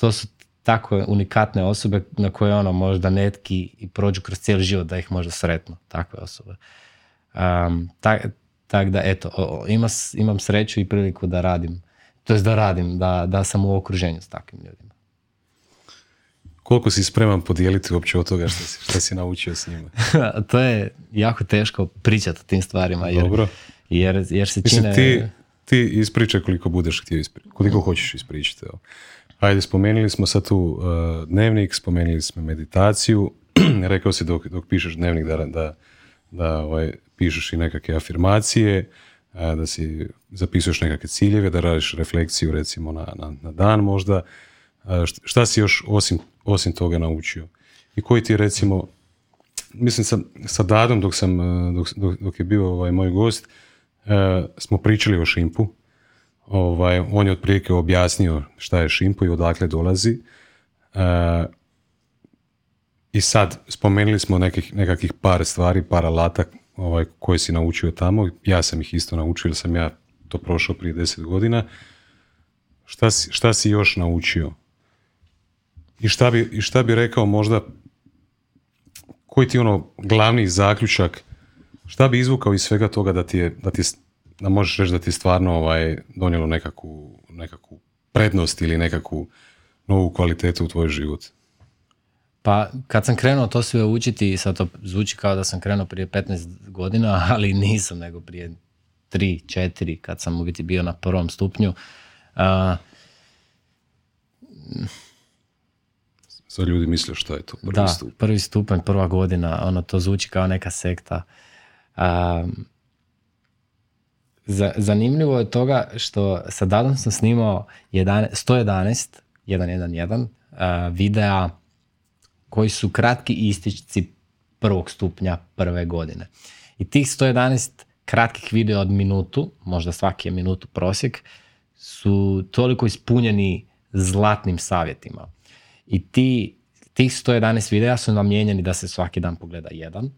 to su tako unikatne osobe na koje ono možda netki i prođu kroz cijeli život da ih možda sretno. Takve osobe. Um, tak, da, eto, ima, imam sreću i priliku da radim, to jest da radim, da, da sam u okruženju s takvim ljudima. koliko si spreman podijeliti uopće od toga što si, što si naučio s njima? [laughs] to je jako teško pričati o tim stvarima. Jer, Dobro. Jer, jer se Mislim, čine... ti, ti ispričaj koliko budeš htio ispričati, koliko hoćeš ispričati. Evo. Ajde, spomenuli smo sad tu uh, dnevnik, spomenuli smo meditaciju, [clears throat] rekao si dok, dok pišeš dnevnik da, da, da ovaj, pišeš i nekakve afirmacije, uh, da si zapisuješ nekakve ciljeve, da radiš refleksiju recimo na, na, na dan možda. Uh, št- šta si još osim, osim toga naučio? I koji ti recimo, mislim sa, sa Dadom dok, sam, uh, dok, dok, dok je bio ovaj, moj gost, uh, smo pričali o šimpu. Ovaj, on je otprilike objasnio šta je šimpu i odakle dolazi. Uh, I sad, spomenuli smo nekih, nekakvih par stvari, par alata ovaj, koje si naučio tamo. Ja sam ih isto naučio, jer sam ja to prošao prije deset godina. Šta si, šta si još naučio? I šta, bi, I šta bi rekao možda, koji ti ono glavni zaključak, šta bi izvukao iz svega toga da ti je, da ti, da možeš reći da ti je stvarno ovaj, donijelo nekakvu, nekakvu prednost ili nekakvu novu kvalitetu u tvoj život? Pa kad sam krenuo to sve učiti, sad to zvuči kao da sam krenuo prije 15 godina, [laughs] ali nisam, nego prije 3, 4, kad sam u biti bio na prvom stupnju. A, Sad ljudi misle šta je to prvi da, stup. prvi stupanj, prva godina, ono to zvuči kao neka sekta. Za, zanimljivo je toga što sa Dadom sam snimao 11, 111, 111 a, videa koji su kratki ističci prvog stupnja prve godine. I tih 111 kratkih videa od minutu, možda svaki je minutu prosjek, su toliko ispunjeni zlatnim savjetima. I ti, tih 111 videa su namijenjeni da se svaki dan pogleda jedan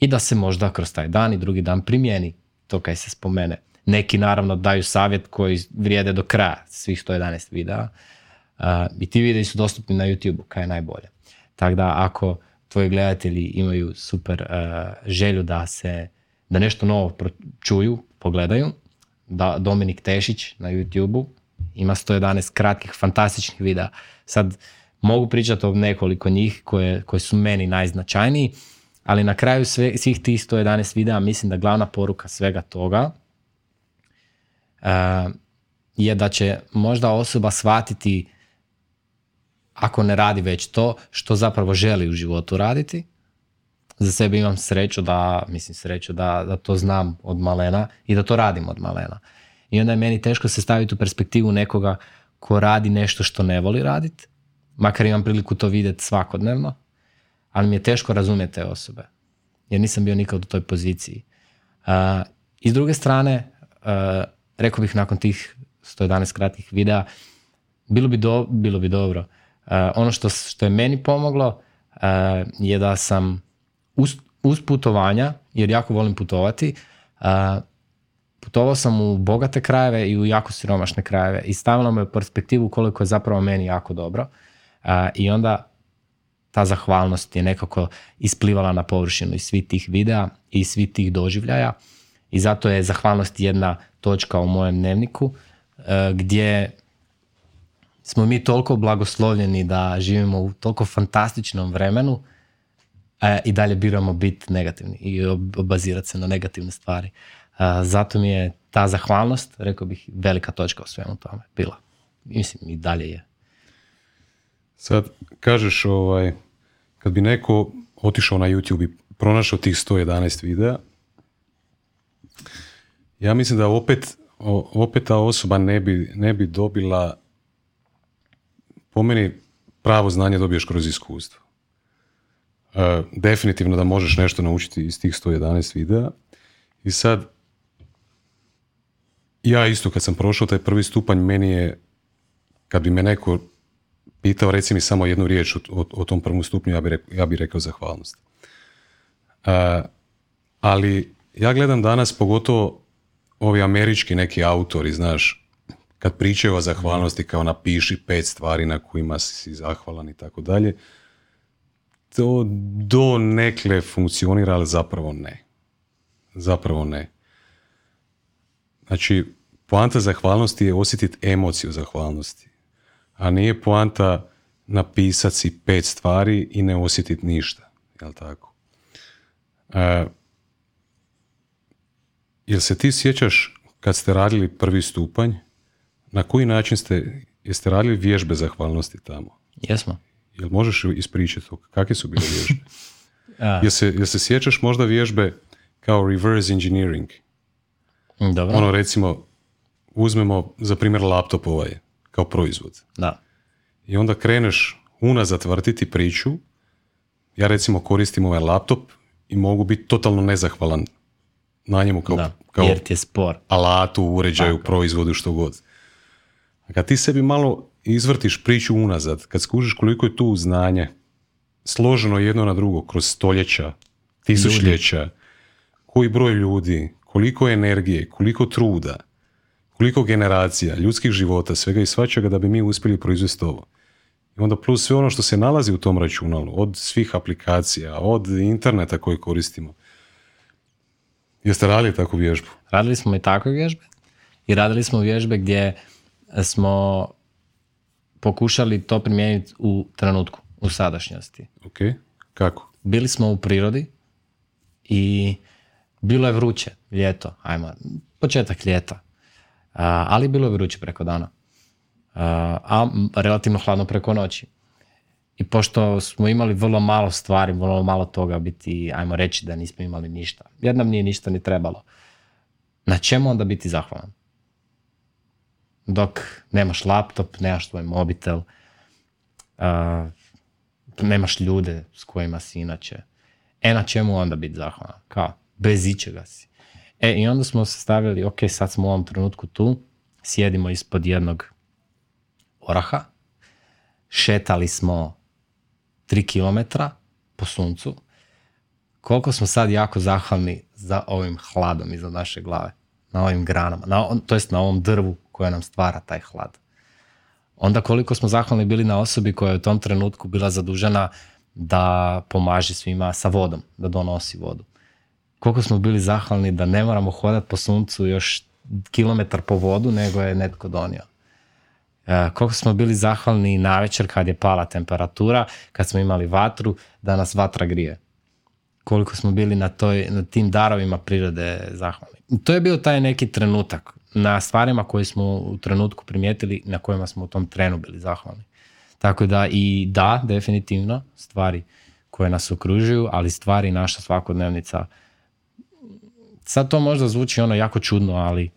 i da se možda kroz taj dan i drugi dan primijeni to kaj se spomene. Neki naravno daju savjet koji vrijede do kraja svih 111 videa uh, i ti videi su dostupni na YouTube-u, kaj je najbolje. Tako da ako tvoji gledatelji imaju super želju da se da nešto novo čuju, pogledaju, da Dominik Tešić na YouTube-u ima 111 kratkih, fantastičnih videa. Sad mogu pričati o nekoliko njih koje, koje su meni najznačajniji, ali na kraju sve, svih tih 111 videa mislim da glavna poruka svega toga uh, je da će možda osoba shvatiti ako ne radi već to što zapravo želi u životu raditi. Za sebe imam sreću da, mislim sreću da, da to znam od malena i da to radim od malena. I onda je meni teško se staviti u perspektivu nekoga ko radi nešto što ne voli raditi, makar imam priliku to vidjeti svakodnevno, ali mi je teško razumjeti te osobe, jer nisam bio nikad u toj poziciji. Uh, I s druge strane, uh, rekao bih nakon tih 111 kratkih videa, bilo bi, do, bilo bi dobro. Uh, ono što, što je meni pomoglo uh, je da sam uz, uz putovanja, jer jako volim putovati, uh, putovao sam u bogate krajeve i u jako siromašne krajeve i stavilo me u perspektivu koliko je zapravo meni jako dobro. I onda ta zahvalnost je nekako isplivala na površinu iz svih tih videa i svih tih doživljaja i zato je zahvalnost jedna točka u mojem dnevniku e, gdje smo mi toliko blagoslovljeni da živimo u toliko fantastičnom vremenu e, i dalje biramo biti negativni i ob- obazirati se na negativne stvari. Uh, zato mi je ta zahvalnost, rekao bih, velika točka u svemu tome bila. Mislim, i dalje je. Sad, kažeš, ovaj, kad bi neko otišao na YouTube i pronašao tih 111 videa, ja mislim da opet, opet ta osoba ne bi, ne bi dobila, po meni, pravo znanje dobiješ kroz iskustvo. E, definitivno da možeš nešto naučiti iz tih 111 videa. I sad, ja isto kad sam prošao taj prvi stupanj, meni je, kad bi me neko pitao, reci mi samo jednu riječ o, o, o tom prvom stupnju, ja bi, ja bi rekao zahvalnost. E, ali ja gledam danas pogotovo ovi američki neki autori, znaš, kad pričaju o zahvalnosti kao napiši pet stvari na kojima si zahvalan i tako dalje, to do nekle funkcionira, ali zapravo ne. Zapravo ne. Znači, poanta zahvalnosti je osjetiti emociju zahvalnosti. A nije poanta napisati si pet stvari i ne osjetiti ništa. Jel tako? E, jel se ti sjećaš kad ste radili prvi stupanj, na koji način ste, jeste radili vježbe zahvalnosti tamo? Jesmo. Jel možeš ispričati to? Kakve su bile vježbe? [laughs] A, Jel se, jel se sjećaš možda vježbe kao reverse engineering? dobro. Ono recimo, uzmemo za primjer laptop ovaj, kao proizvod. Da. I onda kreneš unazad vrtiti priču. Ja recimo koristim ovaj laptop i mogu biti totalno nezahvalan na njemu kao, Da. kao Jer ti je spor. alatu, uređaju, proizvodu, što god. A kad ti sebi malo izvrtiš priču unazad, kad skužiš koliko je tu znanje složeno jedno na drugo kroz stoljeća, tisućljeća, koji broj ljudi, koliko energije, koliko truda, koliko generacija, ljudskih života, svega i svačega da bi mi uspjeli proizvesti ovo. I onda plus sve ono što se nalazi u tom računalu, od svih aplikacija, od interneta koji koristimo. Jeste radili takvu vježbu? Radili smo i takve vježbe i radili smo vježbe gdje smo pokušali to primijeniti u trenutku, u sadašnjosti. Ok, kako? Bili smo u prirodi i bilo je vruće, ljeto, ajmo, početak ljeta, ali bilo je vruće preko dana, A, a relativno hladno preko noći. I pošto smo imali vrlo malo stvari, vrlo malo toga biti, ajmo reći da nismo imali ništa, jer nam nije ništa ni trebalo. Na čemu onda biti zahvalan? Dok nemaš laptop, nemaš tvoj mobitel, a, nemaš ljude s kojima si inače. E na čemu onda biti zahvalan? Kao? Bez ičega si. E i onda smo se stavili, ok, sad smo u ovom trenutku tu, sjedimo ispod jednog oraha, šetali smo tri kilometra po suncu, koliko smo sad jako zahvalni za ovim hladom iza naše glave, na ovim granama, na, to jest na ovom drvu koje nam stvara taj hlad. Onda koliko smo zahvalni bili na osobi koja je u tom trenutku bila zadužena da pomaže svima sa vodom, da donosi vodu. Koliko smo bili zahvalni da ne moramo hodati po suncu još kilometar po vodu, nego je netko donio. E, koliko smo bili zahvalni na večer kad je pala temperatura, kad smo imali vatru, da nas vatra grije. Koliko smo bili na, toj, na tim darovima prirode zahvalni. To je bio taj neki trenutak na stvarima koje smo u trenutku primijetili, na kojima smo u tom trenu bili zahvalni. Tako da i da, definitivno, stvari koje nas okružuju, ali stvari naša svakodnevnica. Sad to možda zvuči ono jako čudno, ali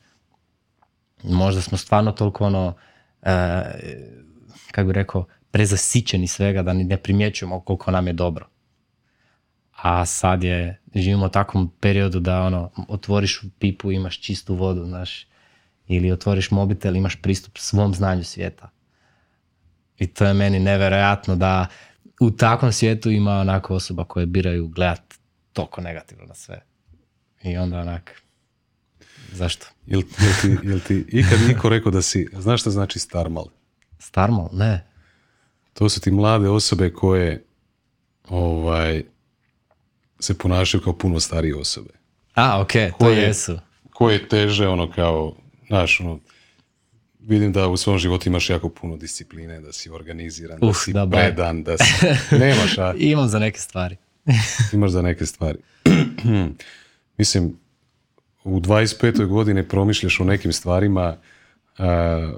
možda smo stvarno toliko ono, e, kako bi rekao, prezasićeni svega da ni ne primjećujemo koliko nam je dobro. A sad je, živimo u takvom periodu da ono, otvoriš pipu, imaš čistu vodu, znaš, ili otvoriš mobitel, imaš pristup svom znanju svijeta. I to je meni nevjerojatno da u takvom svijetu ima onako osoba koje biraju gledat toliko negativno na sve. I onda onak, zašto? Jel, jel, ti, jel ti ikad niko rekao da si, znaš šta znači starmal? Starmal? Ne. To su ti mlade osobe koje ovaj, se ponašaju kao puno starije osobe. A, ok, to Koje- jesu. Koje teže ono kao, znaš, ono, vidim da u svom životu imaš jako puno discipline, da si organiziran, da Uf, si da, predan, da si, [laughs] nemaš, a imam za neke stvari. imaš za neke stvari. [clears throat] [clears throat] Mislim, u 25. godini promišljaš o nekim stvarima a,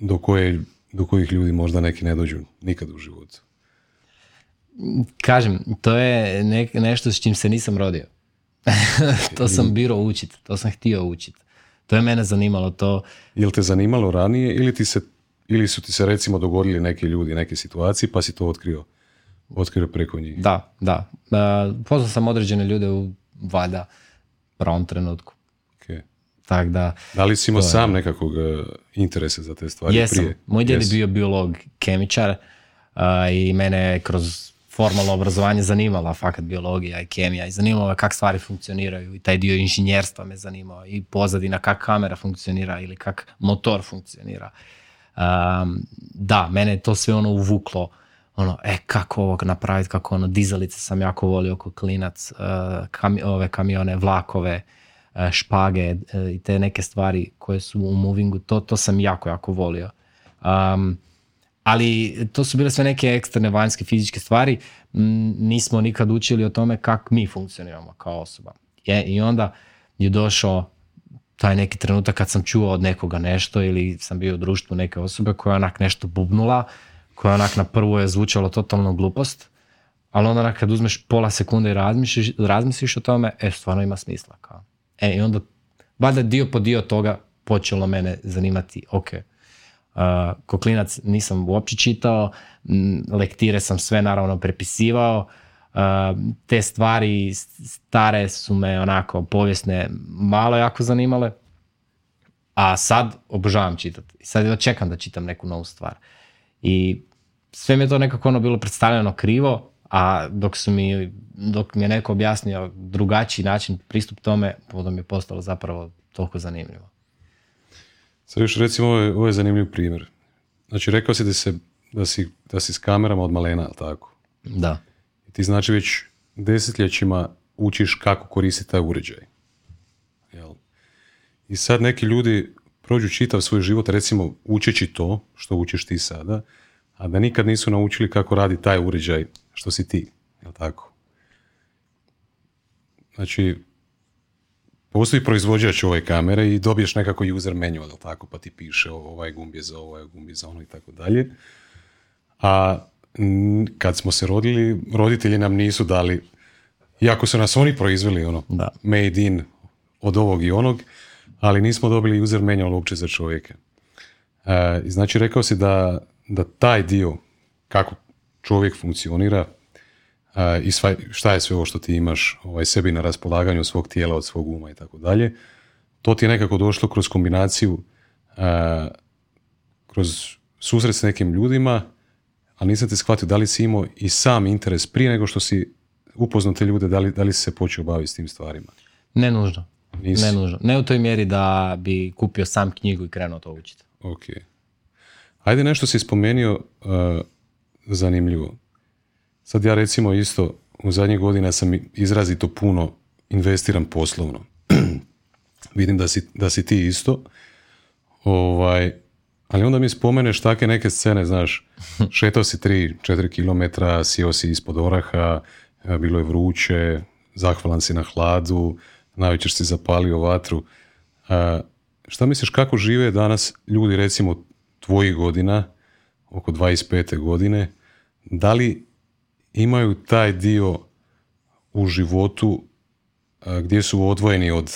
do, koje, do kojih ljudi možda neki ne dođu nikad u životu. Kažem, to je ne- nešto s čim se nisam rodio. [laughs] to sam birao učit, to sam htio učit. To je mene zanimalo, to Jel te zanimalo ranije ili, ti se, ili su ti se recimo dogodili neki ljudi, neke situacije pa si to otkrio, otkrio preko njih? Da, da. Poznao sam određene ljude u valjda pravom trenutku. Ok. Tako da, Da li si imao sam nekakvog e, interesa za te stvari jesam. prije? Moj djed je bio biolog, kemičar uh, i mene je kroz formalno obrazovanje zanimala fakat biologija i kemija i zanimalo me kako stvari funkcioniraju i taj dio inženjerstva me zanimao i pozadina kako kamera funkcionira ili kako motor funkcionira. Um, da, mene je to sve ono uvuklo ono, e, kako ovo napraviti, kako ono, dizalice sam jako volio oko klinac, uh, kami- ove kamione, vlakove, uh, špage uh, i te neke stvari koje su u movingu, to, to sam jako, jako volio. Um, ali to su bile sve neke eksterne vanjske fizičke stvari, nismo nikad učili o tome kako mi funkcioniramo kao osoba. Je, I onda je došao taj neki trenutak kad sam čuo od nekoga nešto ili sam bio u društvu neke osobe koja onak nešto bubnula, koja onak na prvu je zvučalo totalno glupost, ali onda kad uzmeš pola sekunde i razmisliš, razmisliš o tome, e, stvarno ima smisla. Kao. E, i onda, valjda dio po dio toga počelo mene zanimati, ok, uh, Koklinac nisam uopće čitao, lektire sam sve naravno prepisivao, uh, te stvari stare su me onako povijesne malo jako zanimale, a sad obožavam čitati. Sad čekam da čitam neku novu stvar. I sve mi je to nekako ono bilo predstavljeno krivo, a dok su mi, dok mi je neko objasnio drugačiji način pristup tome, potom je postalo zapravo toliko zanimljivo. Sad još recimo ovo je, ovo je zanimljiv primjer. Znači rekao si da, se, da, si, da si s kamerama od malena, ali tako? Da. I ti znači već desetljećima učiš kako koristiti taj uređaj. Jel? I sad neki ljudi prođu čitav svoj život, recimo učeći to što učiš ti sada, a da nikad nisu naučili kako radi taj uređaj što si ti. Jel tako? Znači, postoji proizvođač ove kamere i dobiješ nekako user manual, tako, pa ti piše ovaj gumb je za ovo, ovaj gumb je za ono i tako dalje. A kad smo se rodili, roditelji nam nisu dali, iako su nas oni proizveli, ono, da. made in od ovog i onog, ali nismo dobili user manual uopće za čovjeka. E, znači, rekao si da, da taj dio, kako čovjek funkcionira, i sva, šta je sve ovo što ti imaš ovaj, sebi na raspolaganju svog tijela, od svog uma i tako dalje. To ti je nekako došlo kroz kombinaciju, kroz susret s nekim ljudima, ali nisam te shvatio da li si imao i sam interes prije nego što si upoznao te ljude, da li, da li si se počeo baviti s tim stvarima? Ne nužno. Ne nužno. Ne u toj mjeri da bi kupio sam knjigu i krenuo to učiti. Ok. Ajde nešto si spomenuo uh, zanimljivo. Sad ja recimo isto u zadnjih godina sam izrazito puno investiram poslovno. [clears throat] Vidim da si, da si ti isto. Ovaj, ali onda mi spomeneš take neke scene, znaš, [laughs] šetao si 3-4 km, sio si ispod oraha, bilo je vruće, zahvalan si na hladu, največer si zapalio vatru. A, šta misliš kako žive danas ljudi recimo tvojih godina, oko 25. godine, da li imaju taj dio u životu gdje su odvojeni od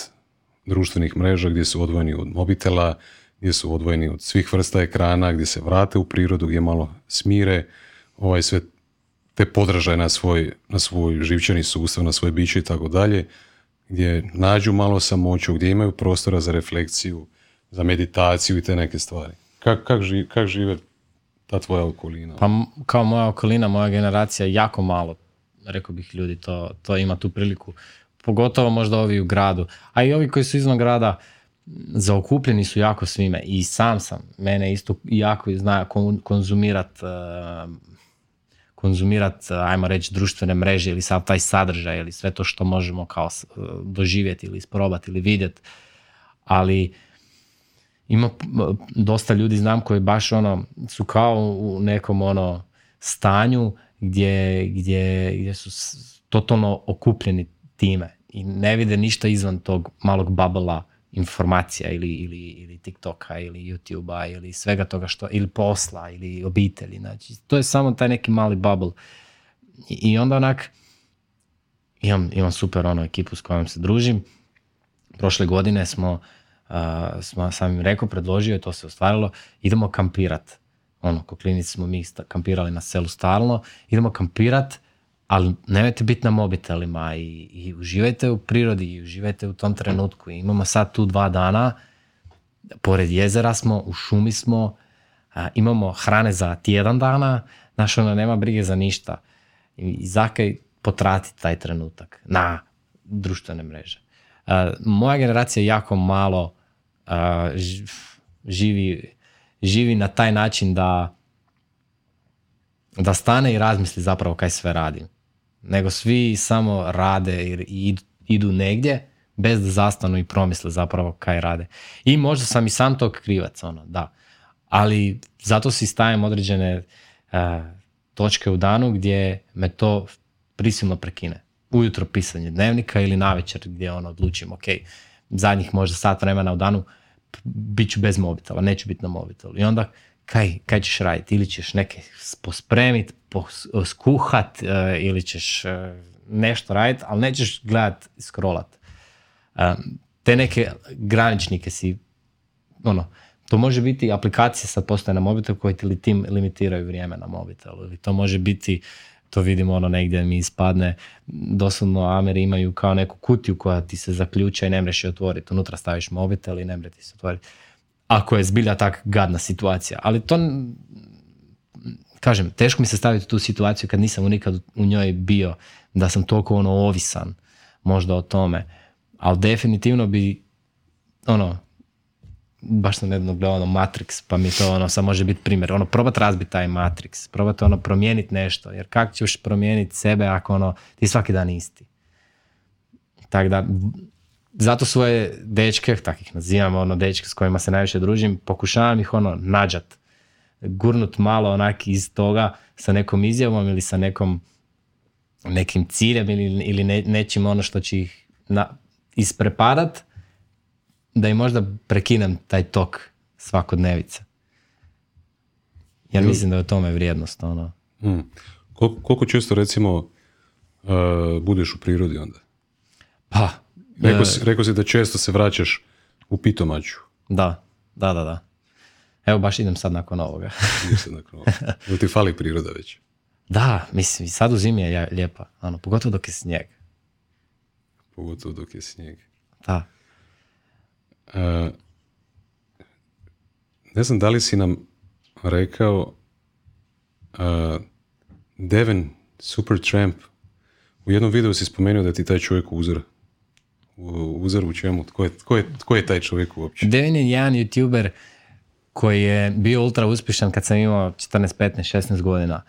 društvenih mreža, gdje su odvojeni od mobitela, gdje su odvojeni od svih vrsta ekrana, gdje se vrate u prirodu, gdje malo smire ovaj sve te podražaje na svoj, na svoj živčani sustav, na svoje biće i tako dalje, gdje nađu malo samoću, gdje imaju prostora za refleksiju, za meditaciju i te neke stvari. Kako kak, kak žive ta tvoja okolina? Pa kao moja okolina, moja generacija, jako malo, rekao bih ljudi, to, to ima tu priliku. Pogotovo možda ovi u gradu. A i ovi koji su izvan grada, zaokupljeni su jako svime. I sam sam, mene isto jako zna konzumirat uh, konzumirat, ajmo reći, društvene mreže ili sav taj sadržaj ili sve to što možemo kao doživjeti ili isprobati ili vidjeti. Ali ima dosta ljudi znam koji baš ono su kao u nekom ono stanju gdje, gdje, gdje su totalno okupljeni time i ne vide ništa izvan tog malog babela informacija ili, ili, ili TikToka ili YouTubea ili svega toga što, ili posla ili obitelji. Znači, to je samo taj neki mali bubble. I, i onda onak, imam, imam super ono ekipu s kojom se družim. Prošle godine smo smo, sam im rekao, predložio i to se ostvarilo, idemo kampirat. Ono, ko klinici smo mi kampirali na selu stalno, idemo kampirat, ali nemojte biti na mobitelima i, i uživajte u prirodi i uživajte u tom trenutku. I imamo sad tu dva dana, pored jezera smo, u šumi smo, imamo hrane za tjedan dana, znaš, ono, nema brige za ništa. I, i zakaj potrati taj trenutak na društvene mreže. moja generacija jako malo živi, živi na taj način da da stane i razmisli zapravo kaj sve radi. Nego svi samo rade i idu negdje bez da zastanu i promisle zapravo kaj rade. I možda sam i sam tog krivac, ono, da. ali zato si stavim određene a, točke u danu gdje me to prisilno prekine. Ujutro pisanje dnevnika ili navečer gdje ono odlučim, ok, zadnjih možda sat vremena u danu bit ću bez mobitela, neću biti na mobitelu. I onda kaj, kaj ćeš raditi? Ili ćeš neke pospremit, skuhat e, ili ćeš e, nešto raditi, ali nećeš gledat scrollat. E, te neke graničnike si, ono, to može biti aplikacije sad postoje na mobitel koje ti tim limitiraju vrijeme na mobitelu. Ili to može biti, to vidimo ono negdje mi ispadne, doslovno Ameri imaju kao neku kutiju koja ti se zaključa i ne mreš je otvoriti. Unutra staviš mobitel i ne mre ti se otvoriti. Ako je zbilja tak gadna situacija. Ali to, kažem, teško mi se staviti u tu situaciju kad nisam nikad u njoj bio, da sam toliko ono ovisan možda o tome. Ali definitivno bi, ono, baš sam nedavno gledao ono Matrix, pa mi to ono, sad može biti primjer. Ono, probat razbiti taj Matrix, probat ono, promijeniti nešto, jer kako ćeš promijeniti sebe ako ono, ti svaki dan isti. Tako da, zato svoje dečke, tak ih nazivam, ono, dečke s kojima se najviše družim, pokušavam ih ono, nađat, gurnut malo onak iz toga sa nekom izjavom ili sa nekom nekim ciljem ili, ili nečim ono što će ih na, ispreparat, da im možda prekinem taj tok svakodnevice. Ja mislim da je u tome vrijednost. Ono. Hmm. Koliko, koliko često recimo uh, budeš u prirodi onda? Pa. Rekao, e, si, rekao si da često se vraćaš u pitomaču. Da, da, da, da. Evo baš idem sad nakon ovoga. [laughs] Idem sad nakon ovoga. [laughs] Jel ti fali priroda već? Da, mislim, sad u zimi je lijepa. Ono, pogotovo dok je snijeg. Pogotovo dok je snijeg. Da. Uh, ne znam da li si nam rekao uh, Devin Supertramp u jednom videu si spomenuo da ti taj čovjek uzor. Uzor u čemu? Tko, je, tko je taj čovjek uopće? Devin je jedan youtuber koji je bio ultra uspješan kad sam imao 14, 15, 16 godina.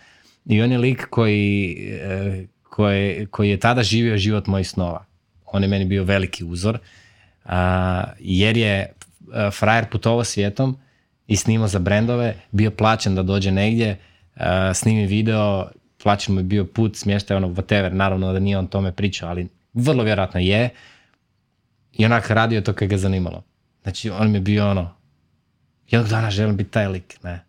I on je lik koji, e, koji, koji je tada živio život mojih snova. On je meni bio veliki uzor jer je frajer putovao svijetom i snimao za brendove, bio plaćen da dođe negdje, snimi video, plaćen mu je bio put, smještaj ono whatever, naravno da nije on tome pričao, ali vrlo vjerojatno je i onak radio to kad ga zanimalo. Znači on mi je bio ono, jednog dana želim biti taj lik, ne.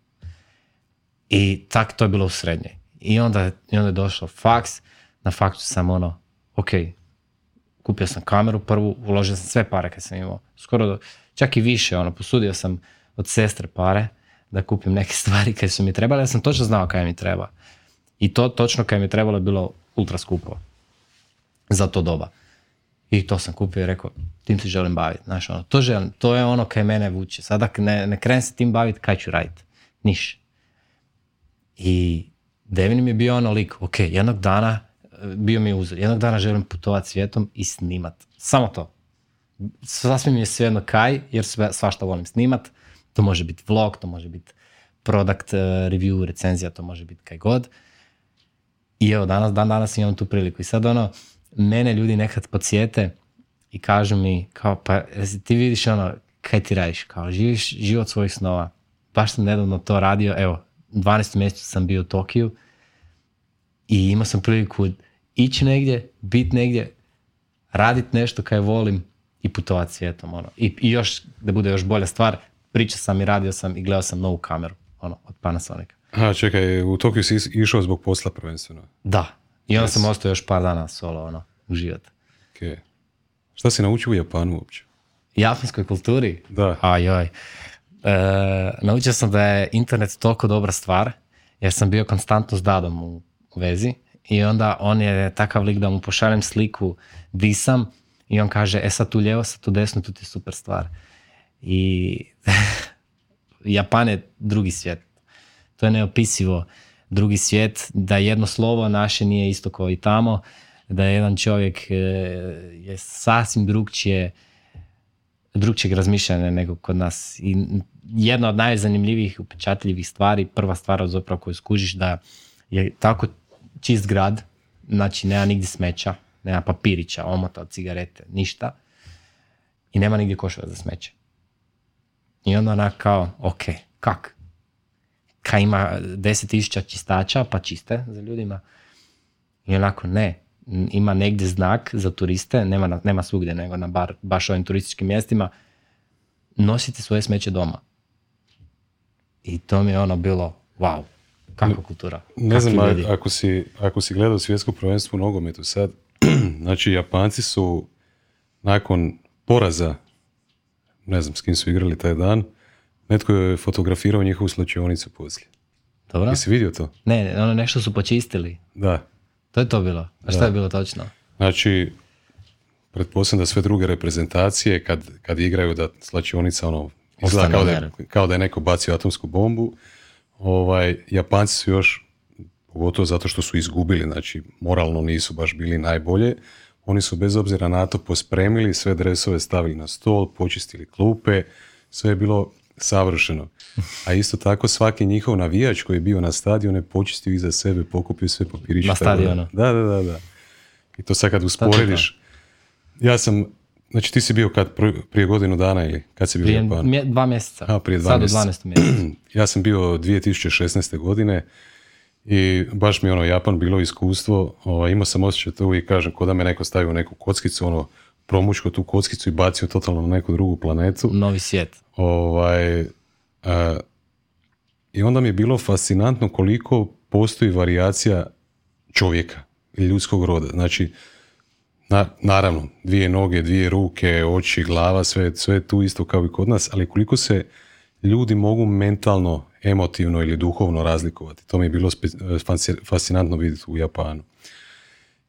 I tak to je bilo u srednjoj. I onda, i onda je došao faks, na faksu sam ono, ok, kupio sam kameru prvu, uložio sam sve pare kad sam imao, skoro do, čak i više, ono, posudio sam od sestre pare da kupim neke [laughs] stvari koje su mi trebale, ja sam točno znao kaj mi treba. I to točno kaj mi trebalo je bilo ultra skupo za to doba. I to sam kupio i rekao, tim se želim baviti. Znaš, ono, to, želim, to je ono kaj mene vuče. Sada ne, ne krenem se tim baviti, kaj ću raditi? Niš. I Devin mi je bio ono lik, ok, jednog dana bio mi uzor. Jednog dana želim putovati svijetom i snimat. Samo to. Sasvim je svejedno kaj, jer sve, svašta volim snimat. To može biti vlog, to može biti product uh, review, recenzija, to može biti kaj god. I evo, danas, dan danas imam tu priliku. I sad ono, mene ljudi nekad podsjete i kažu mi, kao, pa ti vidiš ono, kaj ti radiš, kao, živiš život svojih snova. Baš sam nedavno to radio, evo, 12. mjesecu sam bio u Tokiju i imao sam priliku ići negdje, biti negdje, raditi nešto kaj volim i putovati svijetom. Ono. I, I još, da bude još bolja stvar, pričao sam i radio sam i gledao sam novu kameru ono, od Panasonica. A, čekaj, u Tokiju si išao zbog posla prvenstveno? Da. I onda sam ostao još par dana solo, ono, uživati. Okay. Šta si naučio u Japanu uopće? Japanskoj kulturi? Da. Ajoj. E, naučio sam da je internet toliko dobra stvar, jer sam bio konstantno s dadom u, u vezi i onda on je takav lik da mu pošaljem sliku di sam i on kaže, e sad tu lijevo, sad tu desno, tu ti je super stvar. I [laughs] Japan je drugi svijet. To je neopisivo drugi svijet, da jedno slovo naše nije isto kao i tamo, da je jedan čovjek e, je sasvim drugčije drugčijeg razmišljanja nego kod nas. I jedna od najzanimljivijih upečatljivih stvari, prva stvar zapravo koju skužiš da je tako čist grad, znači nema nigdje smeća, nema papirića, omota cigarete, ništa. I nema nigdje koševa za smeće. I onda onak kao, ok, kak? ka ima 10.000 čistača pa čiste za ljudima. I onako ne, ima negdje znak za turiste, nema, nema svugdje nego na bar, baš ovim turističkim mjestima, nosite svoje smeće doma. I to mi je ono bilo, wow, kakva kultura. Ne znam, ljudi. ako si, ako si gledao svjetsko prvenstvo u nogometu sad, [clears throat] znači Japanci su nakon poraza, ne znam s kim su igrali taj dan, netko je fotografirao njihovu slučajonicu poslije. Dobro. Jesi vidio to? Ne, ono nešto su počistili. Da. To je to bilo. A šta je bilo točno? Znači, pretpostavljam da sve druge reprezentacije kad, kad igraju da slačionica ono izgleda kao da, je, kao da je neko bacio atomsku bombu. Ovaj, Japanci su još, pogotovo zato što su izgubili, znači moralno nisu baš bili najbolje, oni su bez obzira na to pospremili, sve dresove stavili na stol, počistili klupe, sve je bilo savršeno. A isto tako svaki njihov navijač koji je bio na stadionu je počistio iza sebe, pokupio sve papiriće. Na stadionu? Da, da, da, da. I to sad kad usporediš, ja sam, znači ti si bio kad, prije godinu dana ili kad si bio prije Mje, dva mjeseca. A, prije dva Sad mjeseca. u 12. mjesecu. [clears throat] ja sam bio 2016. godine i baš mi ono Japan bilo iskustvo, ovaj, imao sam osjećaj to i kažem, ko da me neko stavio u neku kockicu, ono, promučko tu kockicu i bacio totalno na neku drugu planetu. Novi svijet. Ovaj, I onda mi je bilo fascinantno koliko postoji varijacija čovjeka ljudskog roda. Znači, na, naravno, dvije noge, dvije ruke, oči, glava, sve, sve tu isto kao i kod nas, ali koliko se ljudi mogu mentalno, emotivno ili duhovno razlikovati. To mi je bilo fascinantno vidjeti u Japanu.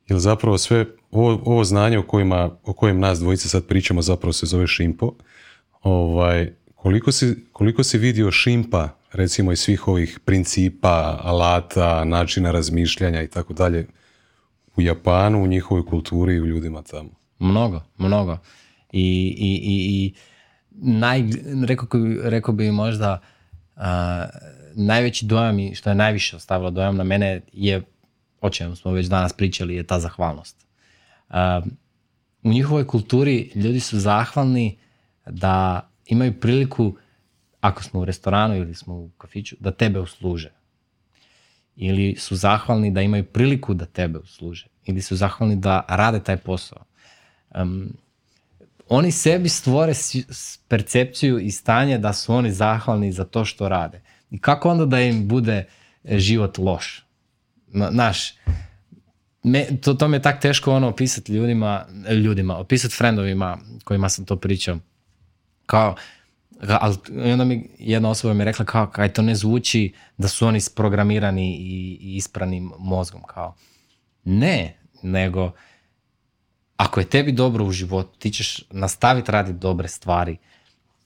Jer zapravo sve, ovo, ovo znanje o, kojima, o kojem nas dvojice sad pričamo zapravo se zove šimpo. Ovaj, koliko, si, koliko si vidio šimpa, recimo iz svih ovih principa, alata, načina razmišljanja i tako dalje, u Japanu, u njihovoj kulturi i u ljudima tamo? Mnogo, mnogo. I, i, i, i naj, rekao, rekao bi možda uh, najveći dojam i što je najviše ostavilo dojam na mene je o čemu smo već danas pričali, je ta zahvalnost. u njihovoj kulturi ljudi su zahvalni da imaju priliku, ako smo u restoranu ili smo u kafiću, da tebe usluže. Ili su zahvalni da imaju priliku da tebe usluže. Ili su zahvalni da rade taj posao. oni sebi stvore percepciju i stanje da su oni zahvalni za to što rade. I kako onda da im bude život loš? Naš, me, to, to mi je tak teško ono opisati ljudima, ljudima, opisati frendovima kojima sam to pričao. Kao, ali onda mi jedna osoba mi je rekla kao, kaj to ne zvuči da su oni sprogramirani i, i ispranim mozgom, kao. Ne, nego ako je tebi dobro u životu, ti ćeš nastaviti raditi dobre stvari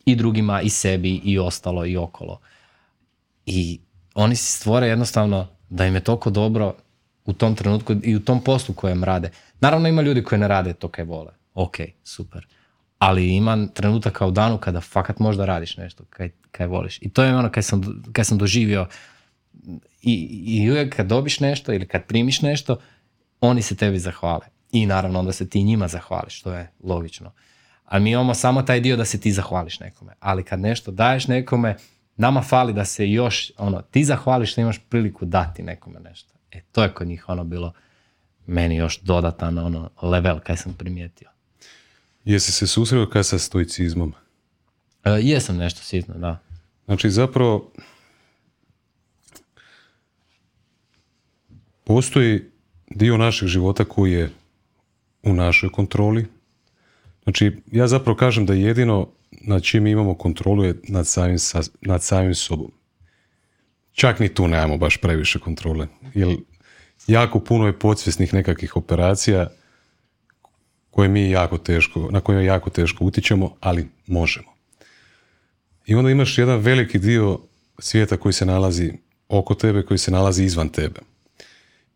i drugima, i sebi, i ostalo, i okolo. I oni si stvore jednostavno da im je toliko dobro u tom trenutku i u tom poslu kojem rade. Naravno ima ljudi koji ne rade to kaj vole. Ok, super. Ali ima trenutak u danu kada fakat možda radiš nešto kaj, kaj voliš. I to je ono kaj sam, kaj sam doživio i, i uvijek kad dobiš nešto ili kad primiš nešto, oni se tebi zahvale. I naravno onda se ti njima zahvališ, što je logično. Ali mi imamo samo taj dio da se ti zahvališ nekome. Ali kad nešto daješ nekome, Nama fali da se još, ono, ti zahvališ što imaš priliku dati nekome nešto. E, to je kod njih ono bilo meni još dodatan ono level kaj sam primijetio. Jesi se susreo kaj sa stoicizmom? E, jesam nešto sitno, da. Znači zapravo postoji dio našeg života koji je u našoj kontroli. Znači ja zapravo kažem da jedino nad čim imamo kontrolu je nad samim, nad samim sobom. Čak ni tu nemamo baš previše kontrole. Jer jako puno je podsvjesnih nekakvih operacija koje mi jako teško, na koje jako teško utičemo, ali možemo. I onda imaš jedan veliki dio svijeta koji se nalazi oko tebe, koji se nalazi izvan tebe.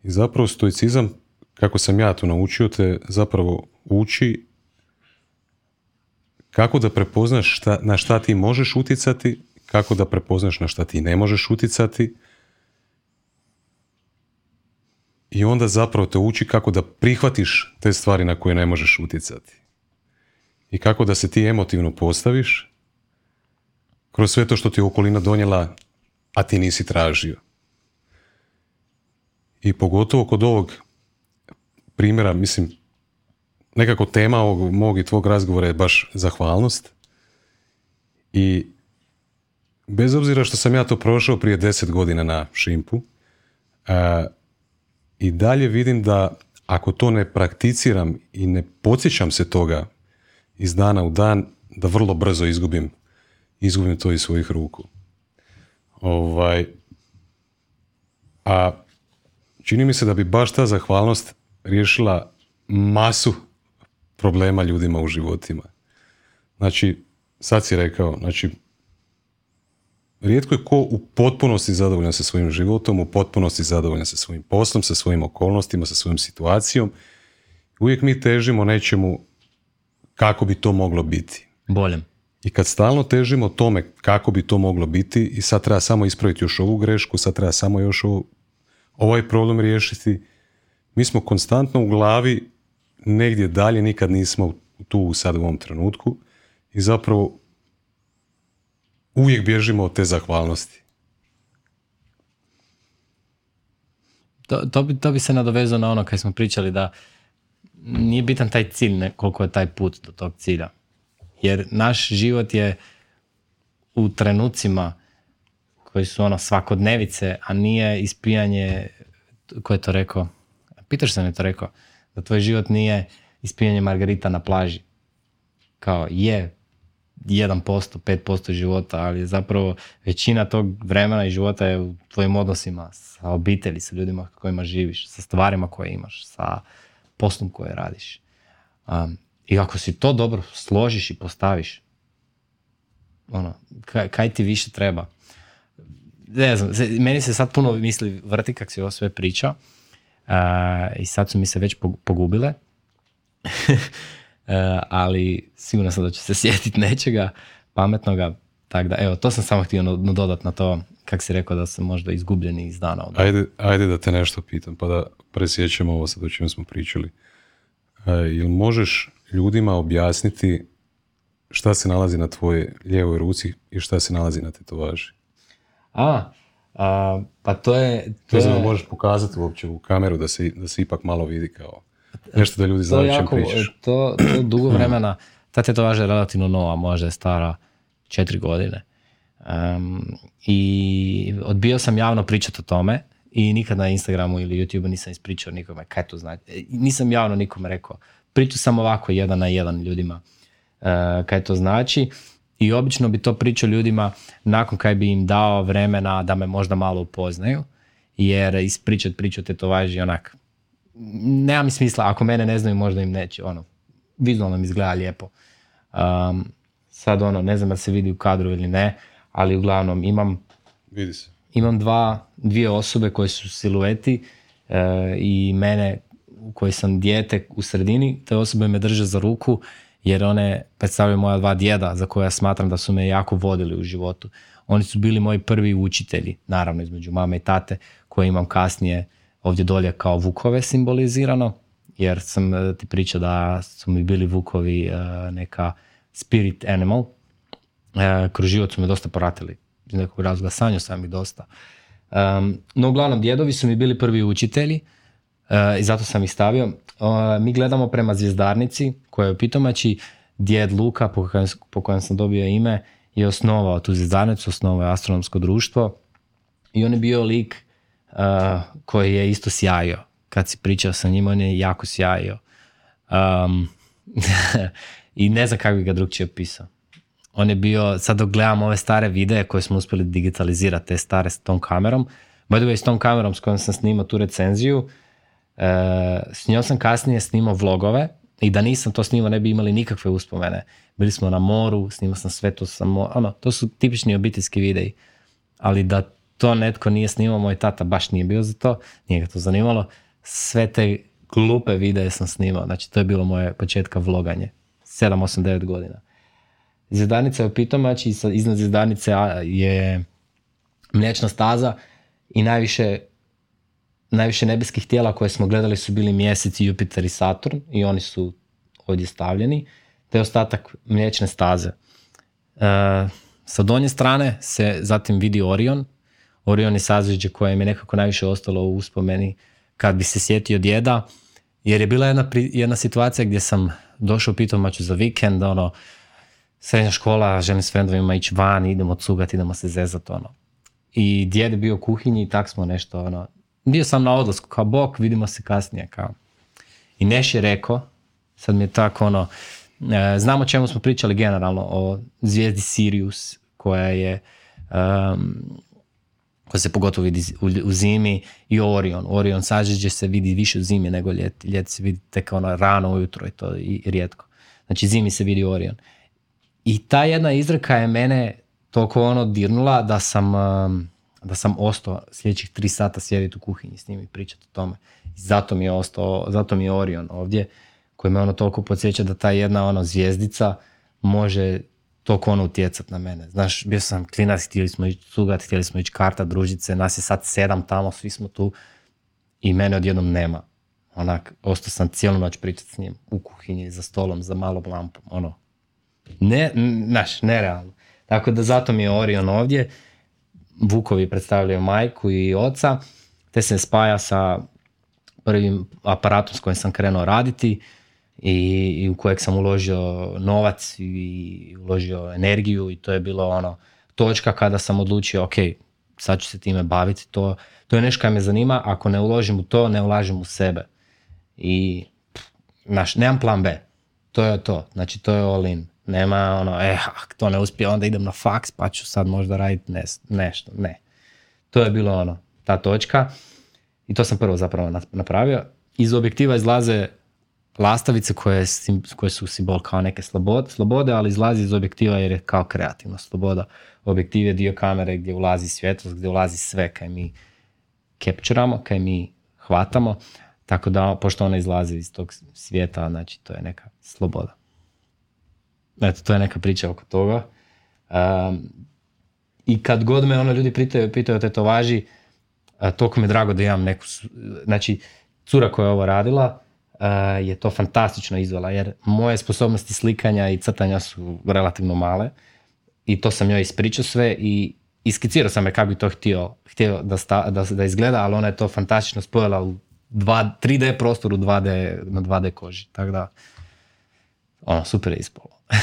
I zapravo stoicizam, kako sam ja to naučio, te zapravo uči kako da prepoznaš šta, na šta ti možeš utjecati, kako da prepoznaš na šta ti ne možeš utjecati i onda zapravo te uči kako da prihvatiš te stvari na koje ne možeš utjecati. I kako da se ti emotivno postaviš kroz sve to što ti je okolina donijela a ti nisi tražio. I pogotovo kod ovog primjera, mislim, nekako tema ovog mog i tvog razgovora je baš zahvalnost. I bez obzira što sam ja to prošao prije deset godina na šimpu, a, i dalje vidim da ako to ne prakticiram i ne podsjećam se toga iz dana u dan, da vrlo brzo izgubim, izgubim to iz svojih ruku. Ovaj, a čini mi se da bi baš ta zahvalnost riješila masu problema ljudima u životima. Znači, sad si rekao, znači, rijetko je ko u potpunosti zadovoljan sa svojim životom, u potpunosti zadovoljan sa svojim poslom, sa svojim okolnostima, sa svojom situacijom. Uvijek mi težimo nečemu kako bi to moglo biti. Boljem. I kad stalno težimo tome kako bi to moglo biti i sad treba samo ispraviti još ovu grešku, sad treba samo još ovaj problem riješiti, mi smo konstantno u glavi negdje dalje, nikad nismo tu sad u ovom trenutku i zapravo uvijek bježimo od te zahvalnosti. To, to, bi, to bi se nadovezao na ono kad smo pričali da nije bitan taj cilj, ne, koliko je taj put do tog cilja. Jer naš život je u trenucima koji su ono svakodnevice, a nije ispijanje, ko je to rekao? Pitaš se mi to rekao, da tvoj život nije ispijanje margarita na plaži. Kao je 1%, 5% života, ali zapravo većina tog vremena i života je u tvojim odnosima sa obitelji, sa ljudima kojima živiš, sa stvarima koje imaš, sa poslom koje radiš. Um, I ako si to dobro složiš i postaviš, ono, kaj, kaj ti više treba? Ne znam, meni se sad puno misli vrti kak si ovo sve priča uh, i sad su mi se već pogubile. [laughs] Uh, ali sigurno sam da će se [laughs] sjetiti nečega pametnoga. Tako da, evo, to sam samo htio dodat na to, kak si rekao da sam možda izgubljeni iz dana. Ajde, ajde da te nešto pitam, pa da presjećamo ovo sad o čemu smo pričali. Uh, jel možeš ljudima objasniti šta se nalazi na tvojoj lijevoj ruci i šta se nalazi na tetovaži? A, a pa to je... To je... možeš pokazati uopće u kameru da se, da se ipak malo vidi kao nešto da ljudi znaju čem pričaš. To, to dugo [clears throat] vremena, ta tetovaža je relativno nova, možda je stara četiri godine. Um, I odbio sam javno pričati o tome i nikad na Instagramu ili YouTubeu nisam ispričao nikome kaj to znači. Nisam javno nikome rekao. Pričao sam ovako jedan na jedan ljudima uh, kaj to znači i obično bi to pričao ljudima nakon kaj bi im dao vremena da me možda malo upoznaju jer ispričat priču o tetovaži onak nema mi smisla, ako mene ne znaju možda im neće, ono, vizualno mi izgleda lijepo. Um, sad ono, ne znam da se vidi u kadru ili ne, ali uglavnom imam vidi se. imam dva, dvije osobe koje su silueti uh, i mene u kojoj sam dijete u sredini, te osobe me drže za ruku jer one predstavljaju moja dva djeda za koje ja smatram da su me jako vodili u životu. Oni su bili moji prvi učitelji, naravno između mame i tate, koje imam kasnije ovdje dolje kao vukove simbolizirano, jer sam e, ti pričao da su mi bili vukovi e, neka spirit animal. E, kroz život su me dosta poratili. Iz nekog razloga sanjao sam ih dosta. No uglavnom, djedovi su mi bili prvi učitelji i zato sam ih stavio. Mi gledamo prema zvijezdarnici koja je u Pitomači. Djed Luka, po kojem, po kojem sam dobio ime, je osnovao tu zvijezdarnicu, osnovao je astronomsko društvo i on je bio lik uh, koji je isto sjajio. Kad si pričao sa njim, on je jako sjajio. Um, [laughs] I ne znam kako bi ga drugčije opisao. On je bio, sad dok gledam ove stare videe koje smo uspjeli digitalizirati, te stare s tom kamerom, by the way, s tom kamerom s kojom sam snimao tu recenziju, uh, s njom sam kasnije snimao vlogove i da nisam to snimao ne bi imali nikakve uspomene. Bili smo na moru, snimao sam sve to samo, ono, to su tipični obiteljski videi. Ali da to netko nije snimao, moj tata baš nije bio za to, nije ga to zanimalo. Sve te glupe videe sam snimao, znači to je bilo moje početka vloganje. 7, 8, 9 godina. Zjedanica je u Pitomači, iznad zjedanice je mliječna staza i najviše, najviše nebeskih tijela koje smo gledali su bili mjesec, Jupiter i Saturn i oni su ovdje stavljeni, te ostatak mliječne staze. E, sa donje strane se zatim vidi Orion, Orion je sazveđe koje mi je nekako najviše ostalo u uspomeni kad bi se sjetio djeda, jer je bila jedna, jedna situacija gdje sam došao u Pitomaču za vikend, ono, srednja škola, želim s frendovima ići van, idemo cugati, idemo se zezati, ono. I djed je bio u kuhinji i tak smo nešto, ono, bio sam na odlasku, kao bok, vidimo se kasnije, kao. I Neš je rekao, sad mi je tako, ono, e, znamo čemu smo pričali generalno, o zvijezdi Sirius, koja je, um, koja se pogotovo vidi u, zimi, i Orion. Orion sažeđe se vidi više u zimi nego ljeti. Ljeti se vidi tek ono rano ujutro i to i rijetko. Znači zimi se vidi Orion. I ta jedna izreka je mene toliko ono dirnula da sam, um, da sam ostao sljedećih tri sata sjediti u kuhinji s njim i pričati o tome. Zato mi je ostao, zato mi je Orion ovdje, koji me ono toliko podsjeća da ta jedna ono zvijezdica može toliko ono utjecat na mene. Znaš, bio sam klinac, htjeli smo ići cugat, htjeli smo ići karta, družice, nas je sad sedam tamo, svi smo tu i mene odjednom nema. Onak, ostao sam cijelu noć pričati s njim u kuhinji, za stolom, za malom lampom, ono, ne, znaš, nerealno. Tako da zato mi je Orion ovdje. Vukovi predstavljaju majku i oca, te se spaja sa prvim aparatom s kojim sam krenuo raditi i, u kojeg sam uložio novac i uložio energiju i to je bilo ono točka kada sam odlučio ok, sad ću se time baviti, to, to je nešto kaj me zanima, ako ne uložim u to, ne ulažem u sebe. I, znaš, nemam plan B, to je to, znači to je all in. Nema ono, eh, ako to ne uspije, onda idem na faks pa ću sad možda raditi nešto. Ne. To je bilo ono, ta točka. I to sam prvo zapravo napravio. Iz objektiva izlaze lastavice koje, koje su simbol kao neke slobode, slobode, ali izlazi iz objektiva jer je kao kreativna sloboda. Objektiv je dio kamere gdje ulazi svjetlost, gdje ulazi sve kaj mi capturamo, kaj mi hvatamo. Tako da, pošto ona izlazi iz tog svijeta, znači to je neka sloboda. Eto, to je neka priča oko toga. Um, I kad god me ono ljudi pitaju, pitaju o tetovaži, uh, toliko mi je drago da imam neku, znači, cura koja je ovo radila, je to fantastično izvela, jer moje sposobnosti slikanja i crtanja su relativno male i to sam joj ispričao sve i iskicirao sam je kako bi to htio, htio da, sta, da, da izgleda, ali ona je to fantastično spojila u 2, 3D prostoru 2D, na 2D koži, tako da ono, super je ispalo. [laughs]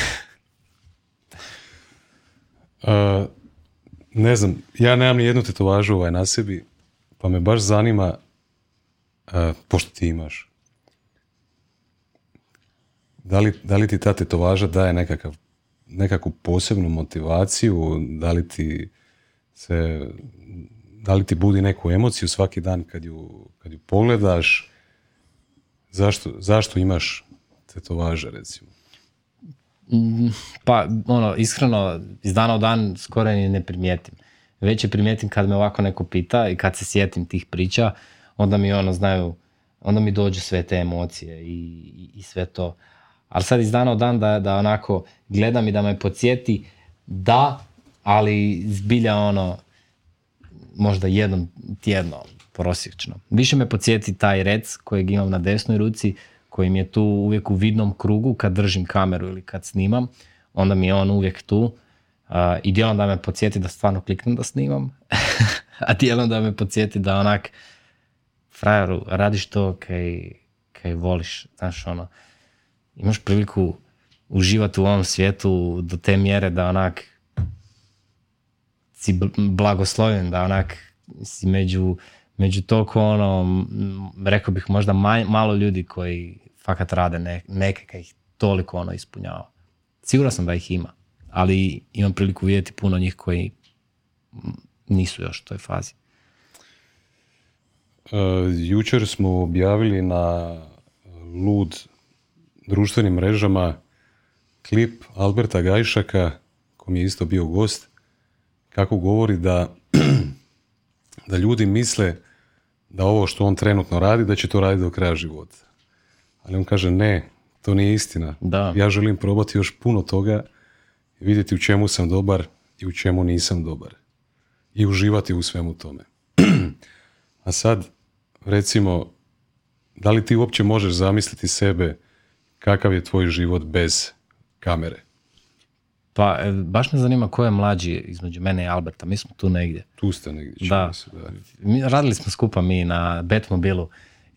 uh, ne znam, ja nemam ni jednu tetovažu ovaj na sebi, pa me baš zanima, uh, pošto ti imaš, da li, da li ti ta tetovaža daje nekakav, nekakvu posebnu motivaciju, da li ti se, da li ti budi neku emociju svaki dan kad ju, kad ju pogledaš, zašto, zašto imaš tetovaže recimo? Mm, pa, ono, iskreno, iz dana u dan skoro ni ne primijetim. Već je primijetim kad me ovako neko pita i kad se sjetim tih priča, onda mi ono, znaju, onda mi dođu sve te emocije i, i, i sve to. Ali sad iz dana u dan da, da onako gledam i da me podsjeti da, ali zbilja ono, možda jednom tjedno prosječno. Više me podsjeti taj rec kojeg imam na desnoj ruci, koji mi je tu uvijek u vidnom krugu kad držim kameru ili kad snimam, onda mi je on uvijek tu uh, i dijelom da me podsjeti da stvarno kliknem da snimam, [laughs] a dijelom da me podsjeti da onak frajeru, radiš to kaj, kaj voliš, znaš ono, imaš priliku uživati u ovom svijetu do te mjere da onak si blagosloven, da onak si među, među toliko ono, rekao bih možda malo ljudi koji fakat rade ne, neke kaj ih toliko ono ispunjava. Siguran sam da ih ima, ali imam priliku vidjeti puno njih koji nisu još u toj fazi. Uh, jučer smo objavili na Lud društvenim mrežama klip Alberta Gajšaka, kom je isto bio gost, kako govori da, [clears throat] da ljudi misle da ovo što on trenutno radi, da će to raditi do kraja života. Ali on kaže ne, to nije istina. Da. Ja želim probati još puno toga i vidjeti u čemu sam dobar i u čemu nisam dobar. I uživati u svemu tome. [clears throat] A sad, recimo, da li ti uopće možeš zamisliti sebe kakav je tvoj život bez kamere? Pa, e, baš me zanima ko je mlađi između mene i Alberta. Mi smo tu negdje. Tu ste negdje, Da. se, da. Mi, radili smo skupa mi na Batmobilu.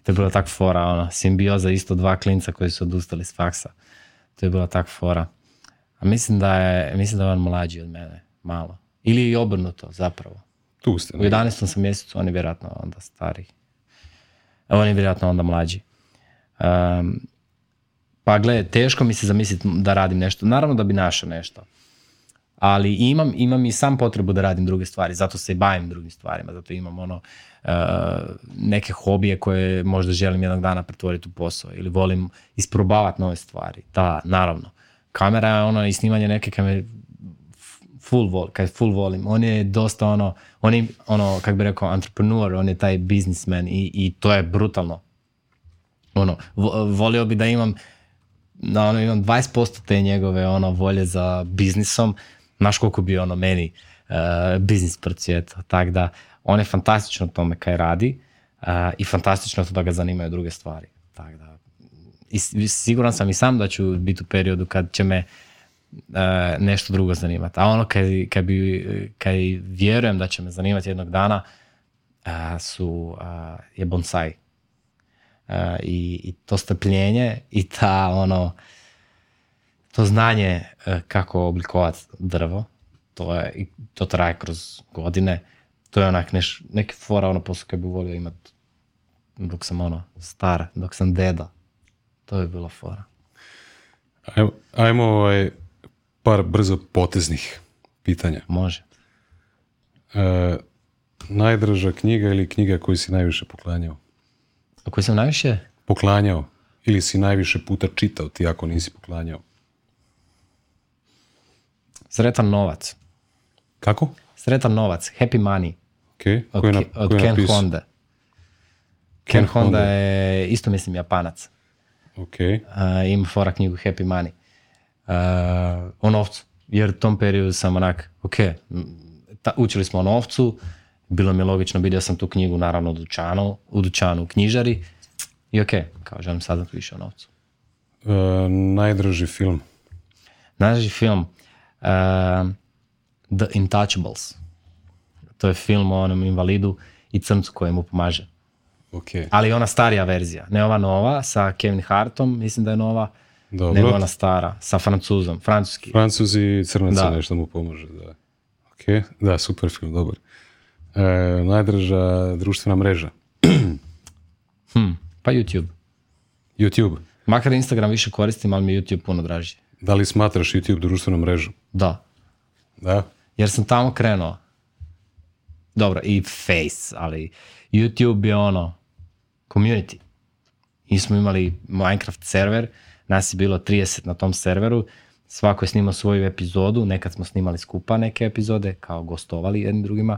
To je bila tak fora, ono, simbioza isto dva klinca koji su odustali s faksa. To je bila tak fora. A mislim da je, mislim da je on mlađi od mene, malo. Ili i obrnuto, zapravo. Tu ste U negdje. 11. sam mjesecu, on je vjerojatno onda stariji. On je vjerojatno onda mlađi. Um, pa gle, teško mi se zamisliti da radim nešto. Naravno da bi našao nešto. Ali imam, imam i sam potrebu da radim druge stvari. Zato se i bavim drugim stvarima. Zato imam ono uh, neke hobije koje možda želim jednog dana pretvoriti u posao. Ili volim isprobavati nove stvari. Da, naravno. Kamera je ono i snimanje neke kamere full vol, kad full volim, on je dosta ono, on je ono, kak bi rekao, entrepreneur, on je taj businessman i, i to je brutalno. Ono, vo- volio bi da imam, da ono, imam 20% te njegove ono, volje za biznisom, znaš koliko bi ono meni uh, biznis procvjetao, tak da on je fantastično tome kaj radi uh, i fantastično to da ga zanimaju druge stvari. Tak da, i siguran sam i sam da ću biti u periodu kad će me e, nešto drugo zanimati. A ono kad, kad, bi, kad vjerujem da će me zanimati jednog dana su, je bonsai. A, i, I to strpljenje i ta ono to znanje e, kako oblikovati drvo, to, je, i to traje kroz godine. To je onak neš, neki fora ono posao koji bi volio imati dok sam ono star, dok sam deda. To je bilo fora. Ajmo, ajmo ovaj, par brzo poteznih pitanja. Može. E, najdraža knjiga ili knjiga koju si najviše poklanjao? A koji sam najviše? Poklanjao. Ili si najviše puta čitao ti ako nisi poklanjao. Sretan novac. Kako? Sretan novac. Happy money. Ok. Od, je, na, od je Ken? Honda. Ken, Ken Honda Honda. je isto mislim japanac. Ok. Uh, ima fora knjigu Happy Money. Uh, o novcu. Jer u tom periodu sam onak, ok, ta, učili smo o novcu, bilo mi je logično, vidio sam tu knjigu naravno u dućanu, u dućanu u knjižari i ok, kao želim saznati više o novcu. E, najdraži film? Najdraži film uh, The Intouchables. To je film o onom invalidu i crncu koji mu pomaže. Ok. Ali ona starija verzija, ne ova nova sa Kevin Hartom, mislim da je nova, Dobro. nego ona stara, sa francuzom, francuski. Francuzi i crnaca nešto mu pomaže. Da. Ok. Da, super film, dobar. E, najdraža društvena mreža? [clears throat] Hm, pa YouTube. YouTube. Makar Instagram više koristim, ali mi je YouTube puno draži. Da li smatraš YouTube društvenom mrežu? Da, Da. jer sam tamo krenuo. Dobro, i Face, ali YouTube je ono, community. Mi smo imali Minecraft server, nas je bilo 30 na tom serveru, svako je snimao svoju epizodu, nekad smo snimali skupa neke epizode, kao gostovali jedni drugima,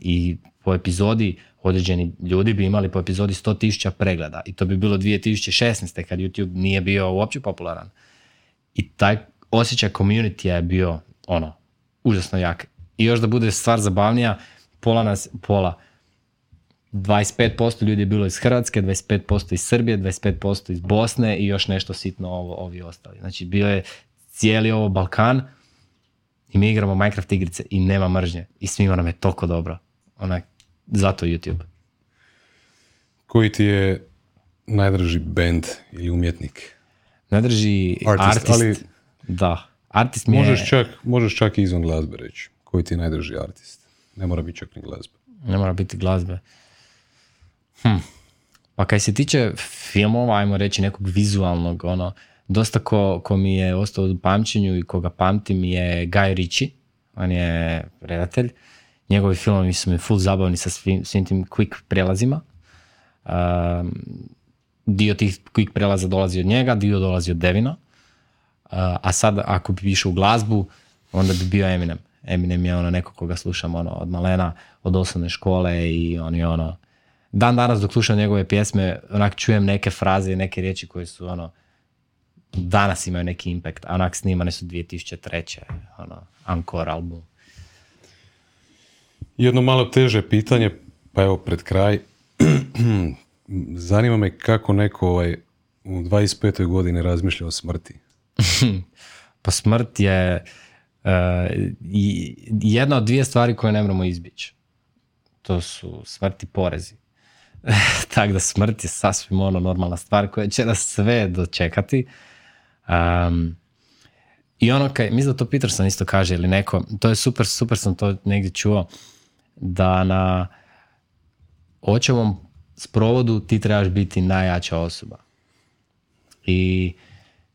i, po epizodi određeni ljudi bi imali po epizodi 100.000 pregleda i to bi bilo 2016. kad YouTube nije bio uopće popularan. I taj osjećaj community je bio ono, užasno jak. I još da bude stvar zabavnija, pola nas, pola, 25% ljudi je bilo iz Hrvatske, 25% iz Srbije, 25% iz Bosne i još nešto sitno ovo, ovi ostali. Znači bio je cijeli ovo Balkan i mi igramo Minecraft igrice i nema mržnje i svima nam je toliko dobro. Onak, zato YouTube. Koji ti je najdraži band ili umjetnik? Ne drži Artist, artist. ali- Da. Artist mi je... Možeš čak, možeš čak i izvan glazbe reći. Koji ti je najdraži artist? Ne mora biti čak ni glazba. Ne mora biti glazbe. Hm. Pa kaj se tiče filmova, ajmo reći nekog vizualnog, ono, dosta ko, ko mi je ostao u pamćenju i koga pamtim je Guy Ritchie. On je redatelj. Njegovi filmovi su mi full zabavni sa svim, svim tim quick prelazima. Um, dio tih quick prelaza dolazi od njega, dio dolazi od Devina. Uh, a sad ako bi išao u glazbu, onda bi bio Eminem. Eminem je ono neko koga slušam ono, od malena, od osnovne škole i on je ono, dan danas dok slušam njegove pjesme, onak čujem neke fraze i neke riječi koje su ono, danas imaju neki impact, a onak snimane su 2003. Ono, Encore album. Jedno malo teže pitanje, pa evo pred kraj. [clears throat] Zanima me kako neko ovaj, u 25. godini razmišlja o smrti. [laughs] Pa smrt je uh, jedna od dvije stvari koje ne moramo izbjeći. To su smrt i porezi. [laughs] Tako da smrt je sasvim ono normalna stvar koja će nas sve dočekati. Um, I ono kaj, mislim da to Peterson isto kaže ili neko, to je super, super sam to negdje čuo, da na očevom sprovodu ti trebaš biti najjača osoba. I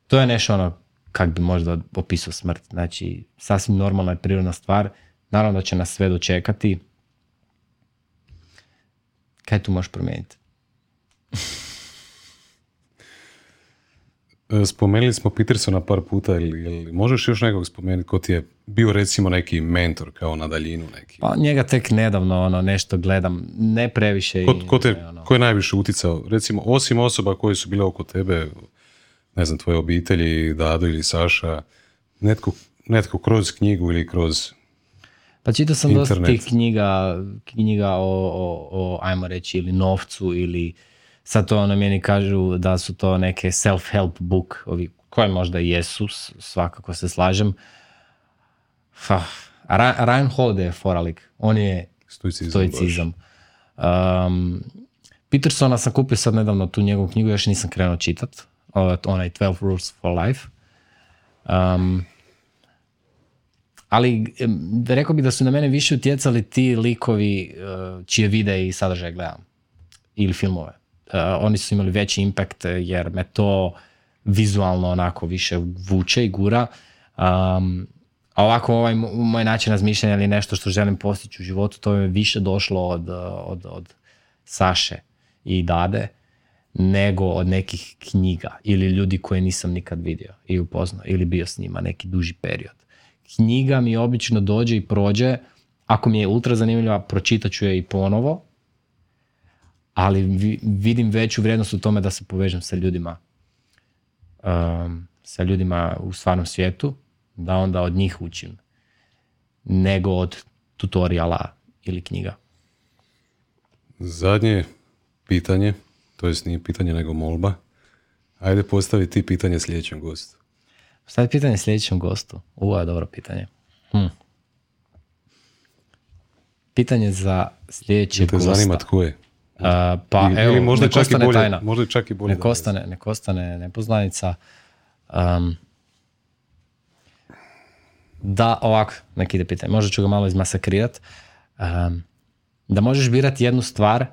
to je nešto ono kak bi možda opisao smrt. Znači, sasvim normalna i prirodna stvar. Naravno da će nas sve dočekati. Kaj tu možeš promijeniti? [laughs] E, Spomenuli smo Petersona par puta, ili, ili možeš još nekog spomenuti ko ti je bio recimo neki mentor kao na daljinu neki? Pa njega tek nedavno ono, nešto gledam, ne previše. Ko, ko, te, ono, ko je najviše uticao? Recimo, osim osoba koje su bile oko tebe, ne znam, tvoje obitelji, Dado ili Saša, netko, netko kroz knjigu ili kroz... Pa čitao sam dosta Internet. tih knjiga, knjiga o, o, o, ajmo reći, ili novcu, ili sad to ono meni kažu da su to neke self-help book, ovi, koje možda jesu, svakako se slažem. Fa, Ra- Ryan Holiday je foralik, on je Stoicizam. stoicizam. Um, Petersona sam kupio sad nedavno tu njegovu knjigu, još nisam krenuo čitat, onaj 12 Rules for Life. Um, ali rekao bi da su na mene više utjecali ti likovi eh, čije videe i sadržaje gledam. Ili filmove. Eh, oni su imali veći impact eh, jer me to vizualno onako više vuče i gura. Um, a ovako ovaj mo- moj način razmišljanja ili nešto što želim postići u životu, to je više došlo od, eh, od, od Saše i Dade nego od nekih knjiga ili ljudi koje nisam nikad vidio i upoznao ili bio s njima neki duži period. Knjiga mi obično dođe i prođe, ako mi je ultra zanimljiva, pročitat ću je i ponovo, ali vi- vidim veću vrijednost u tome da se povežem sa ljudima um, sa ljudima u stvarnom svijetu, da onda od njih učim, nego od tutoriala ili knjiga. Zadnje pitanje, to jest nije pitanje nego molba. Ajde postavi ti pitanje sljedećem gostu. Sad pitanje sljedećem gostu. Ovo je dobro pitanje. Hm. Pitanje za sljedećeg gosta. zanima tko je? Pa Ili- evo, ili možda nek čak i bolje- tajna. možda čak i bolje Nek ostane, nek ostane nepoznanica. Um, da, ovako, nek ide pitanje. Možda ću ga malo izmasakrirat. Um, da možeš birati jednu stvar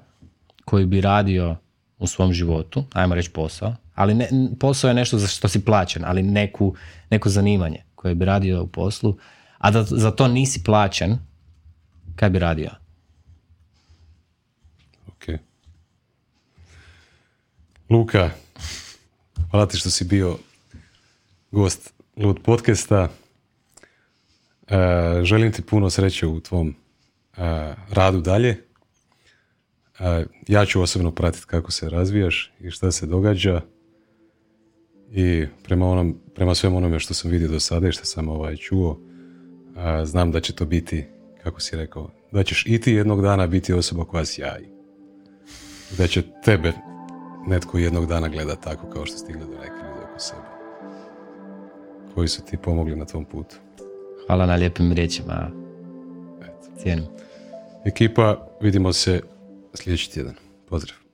koju bi radio u svom životu, ajmo reći posao, ali ne, posao je nešto za što si plaćen, ali neku, neko zanimanje koje bi radio u poslu, a da za to nisi plaćen, kaj bi radio? Ok. Luka, hvala ti što si bio gost Lud podcasta. E, želim ti puno sreće u tvom e, radu dalje. E, ja ću osobno pratiti kako se razvijaš i šta se događa. I prema, onom, prema svemu onome što sam vidio do sada i što sam ovaj, čuo, znam da će to biti, kako si rekao, da ćeš i ti jednog dana biti osoba koja sjaji da će tebe netko jednog dana gleda tako kao što si ti gledao neki ljudi oko sebe. Koji su ti pomogli na tom putu. Hvala na lijepim riječima. Cijenim. Ekipa, vidimo se sljedeći tjedan. Pozdrav.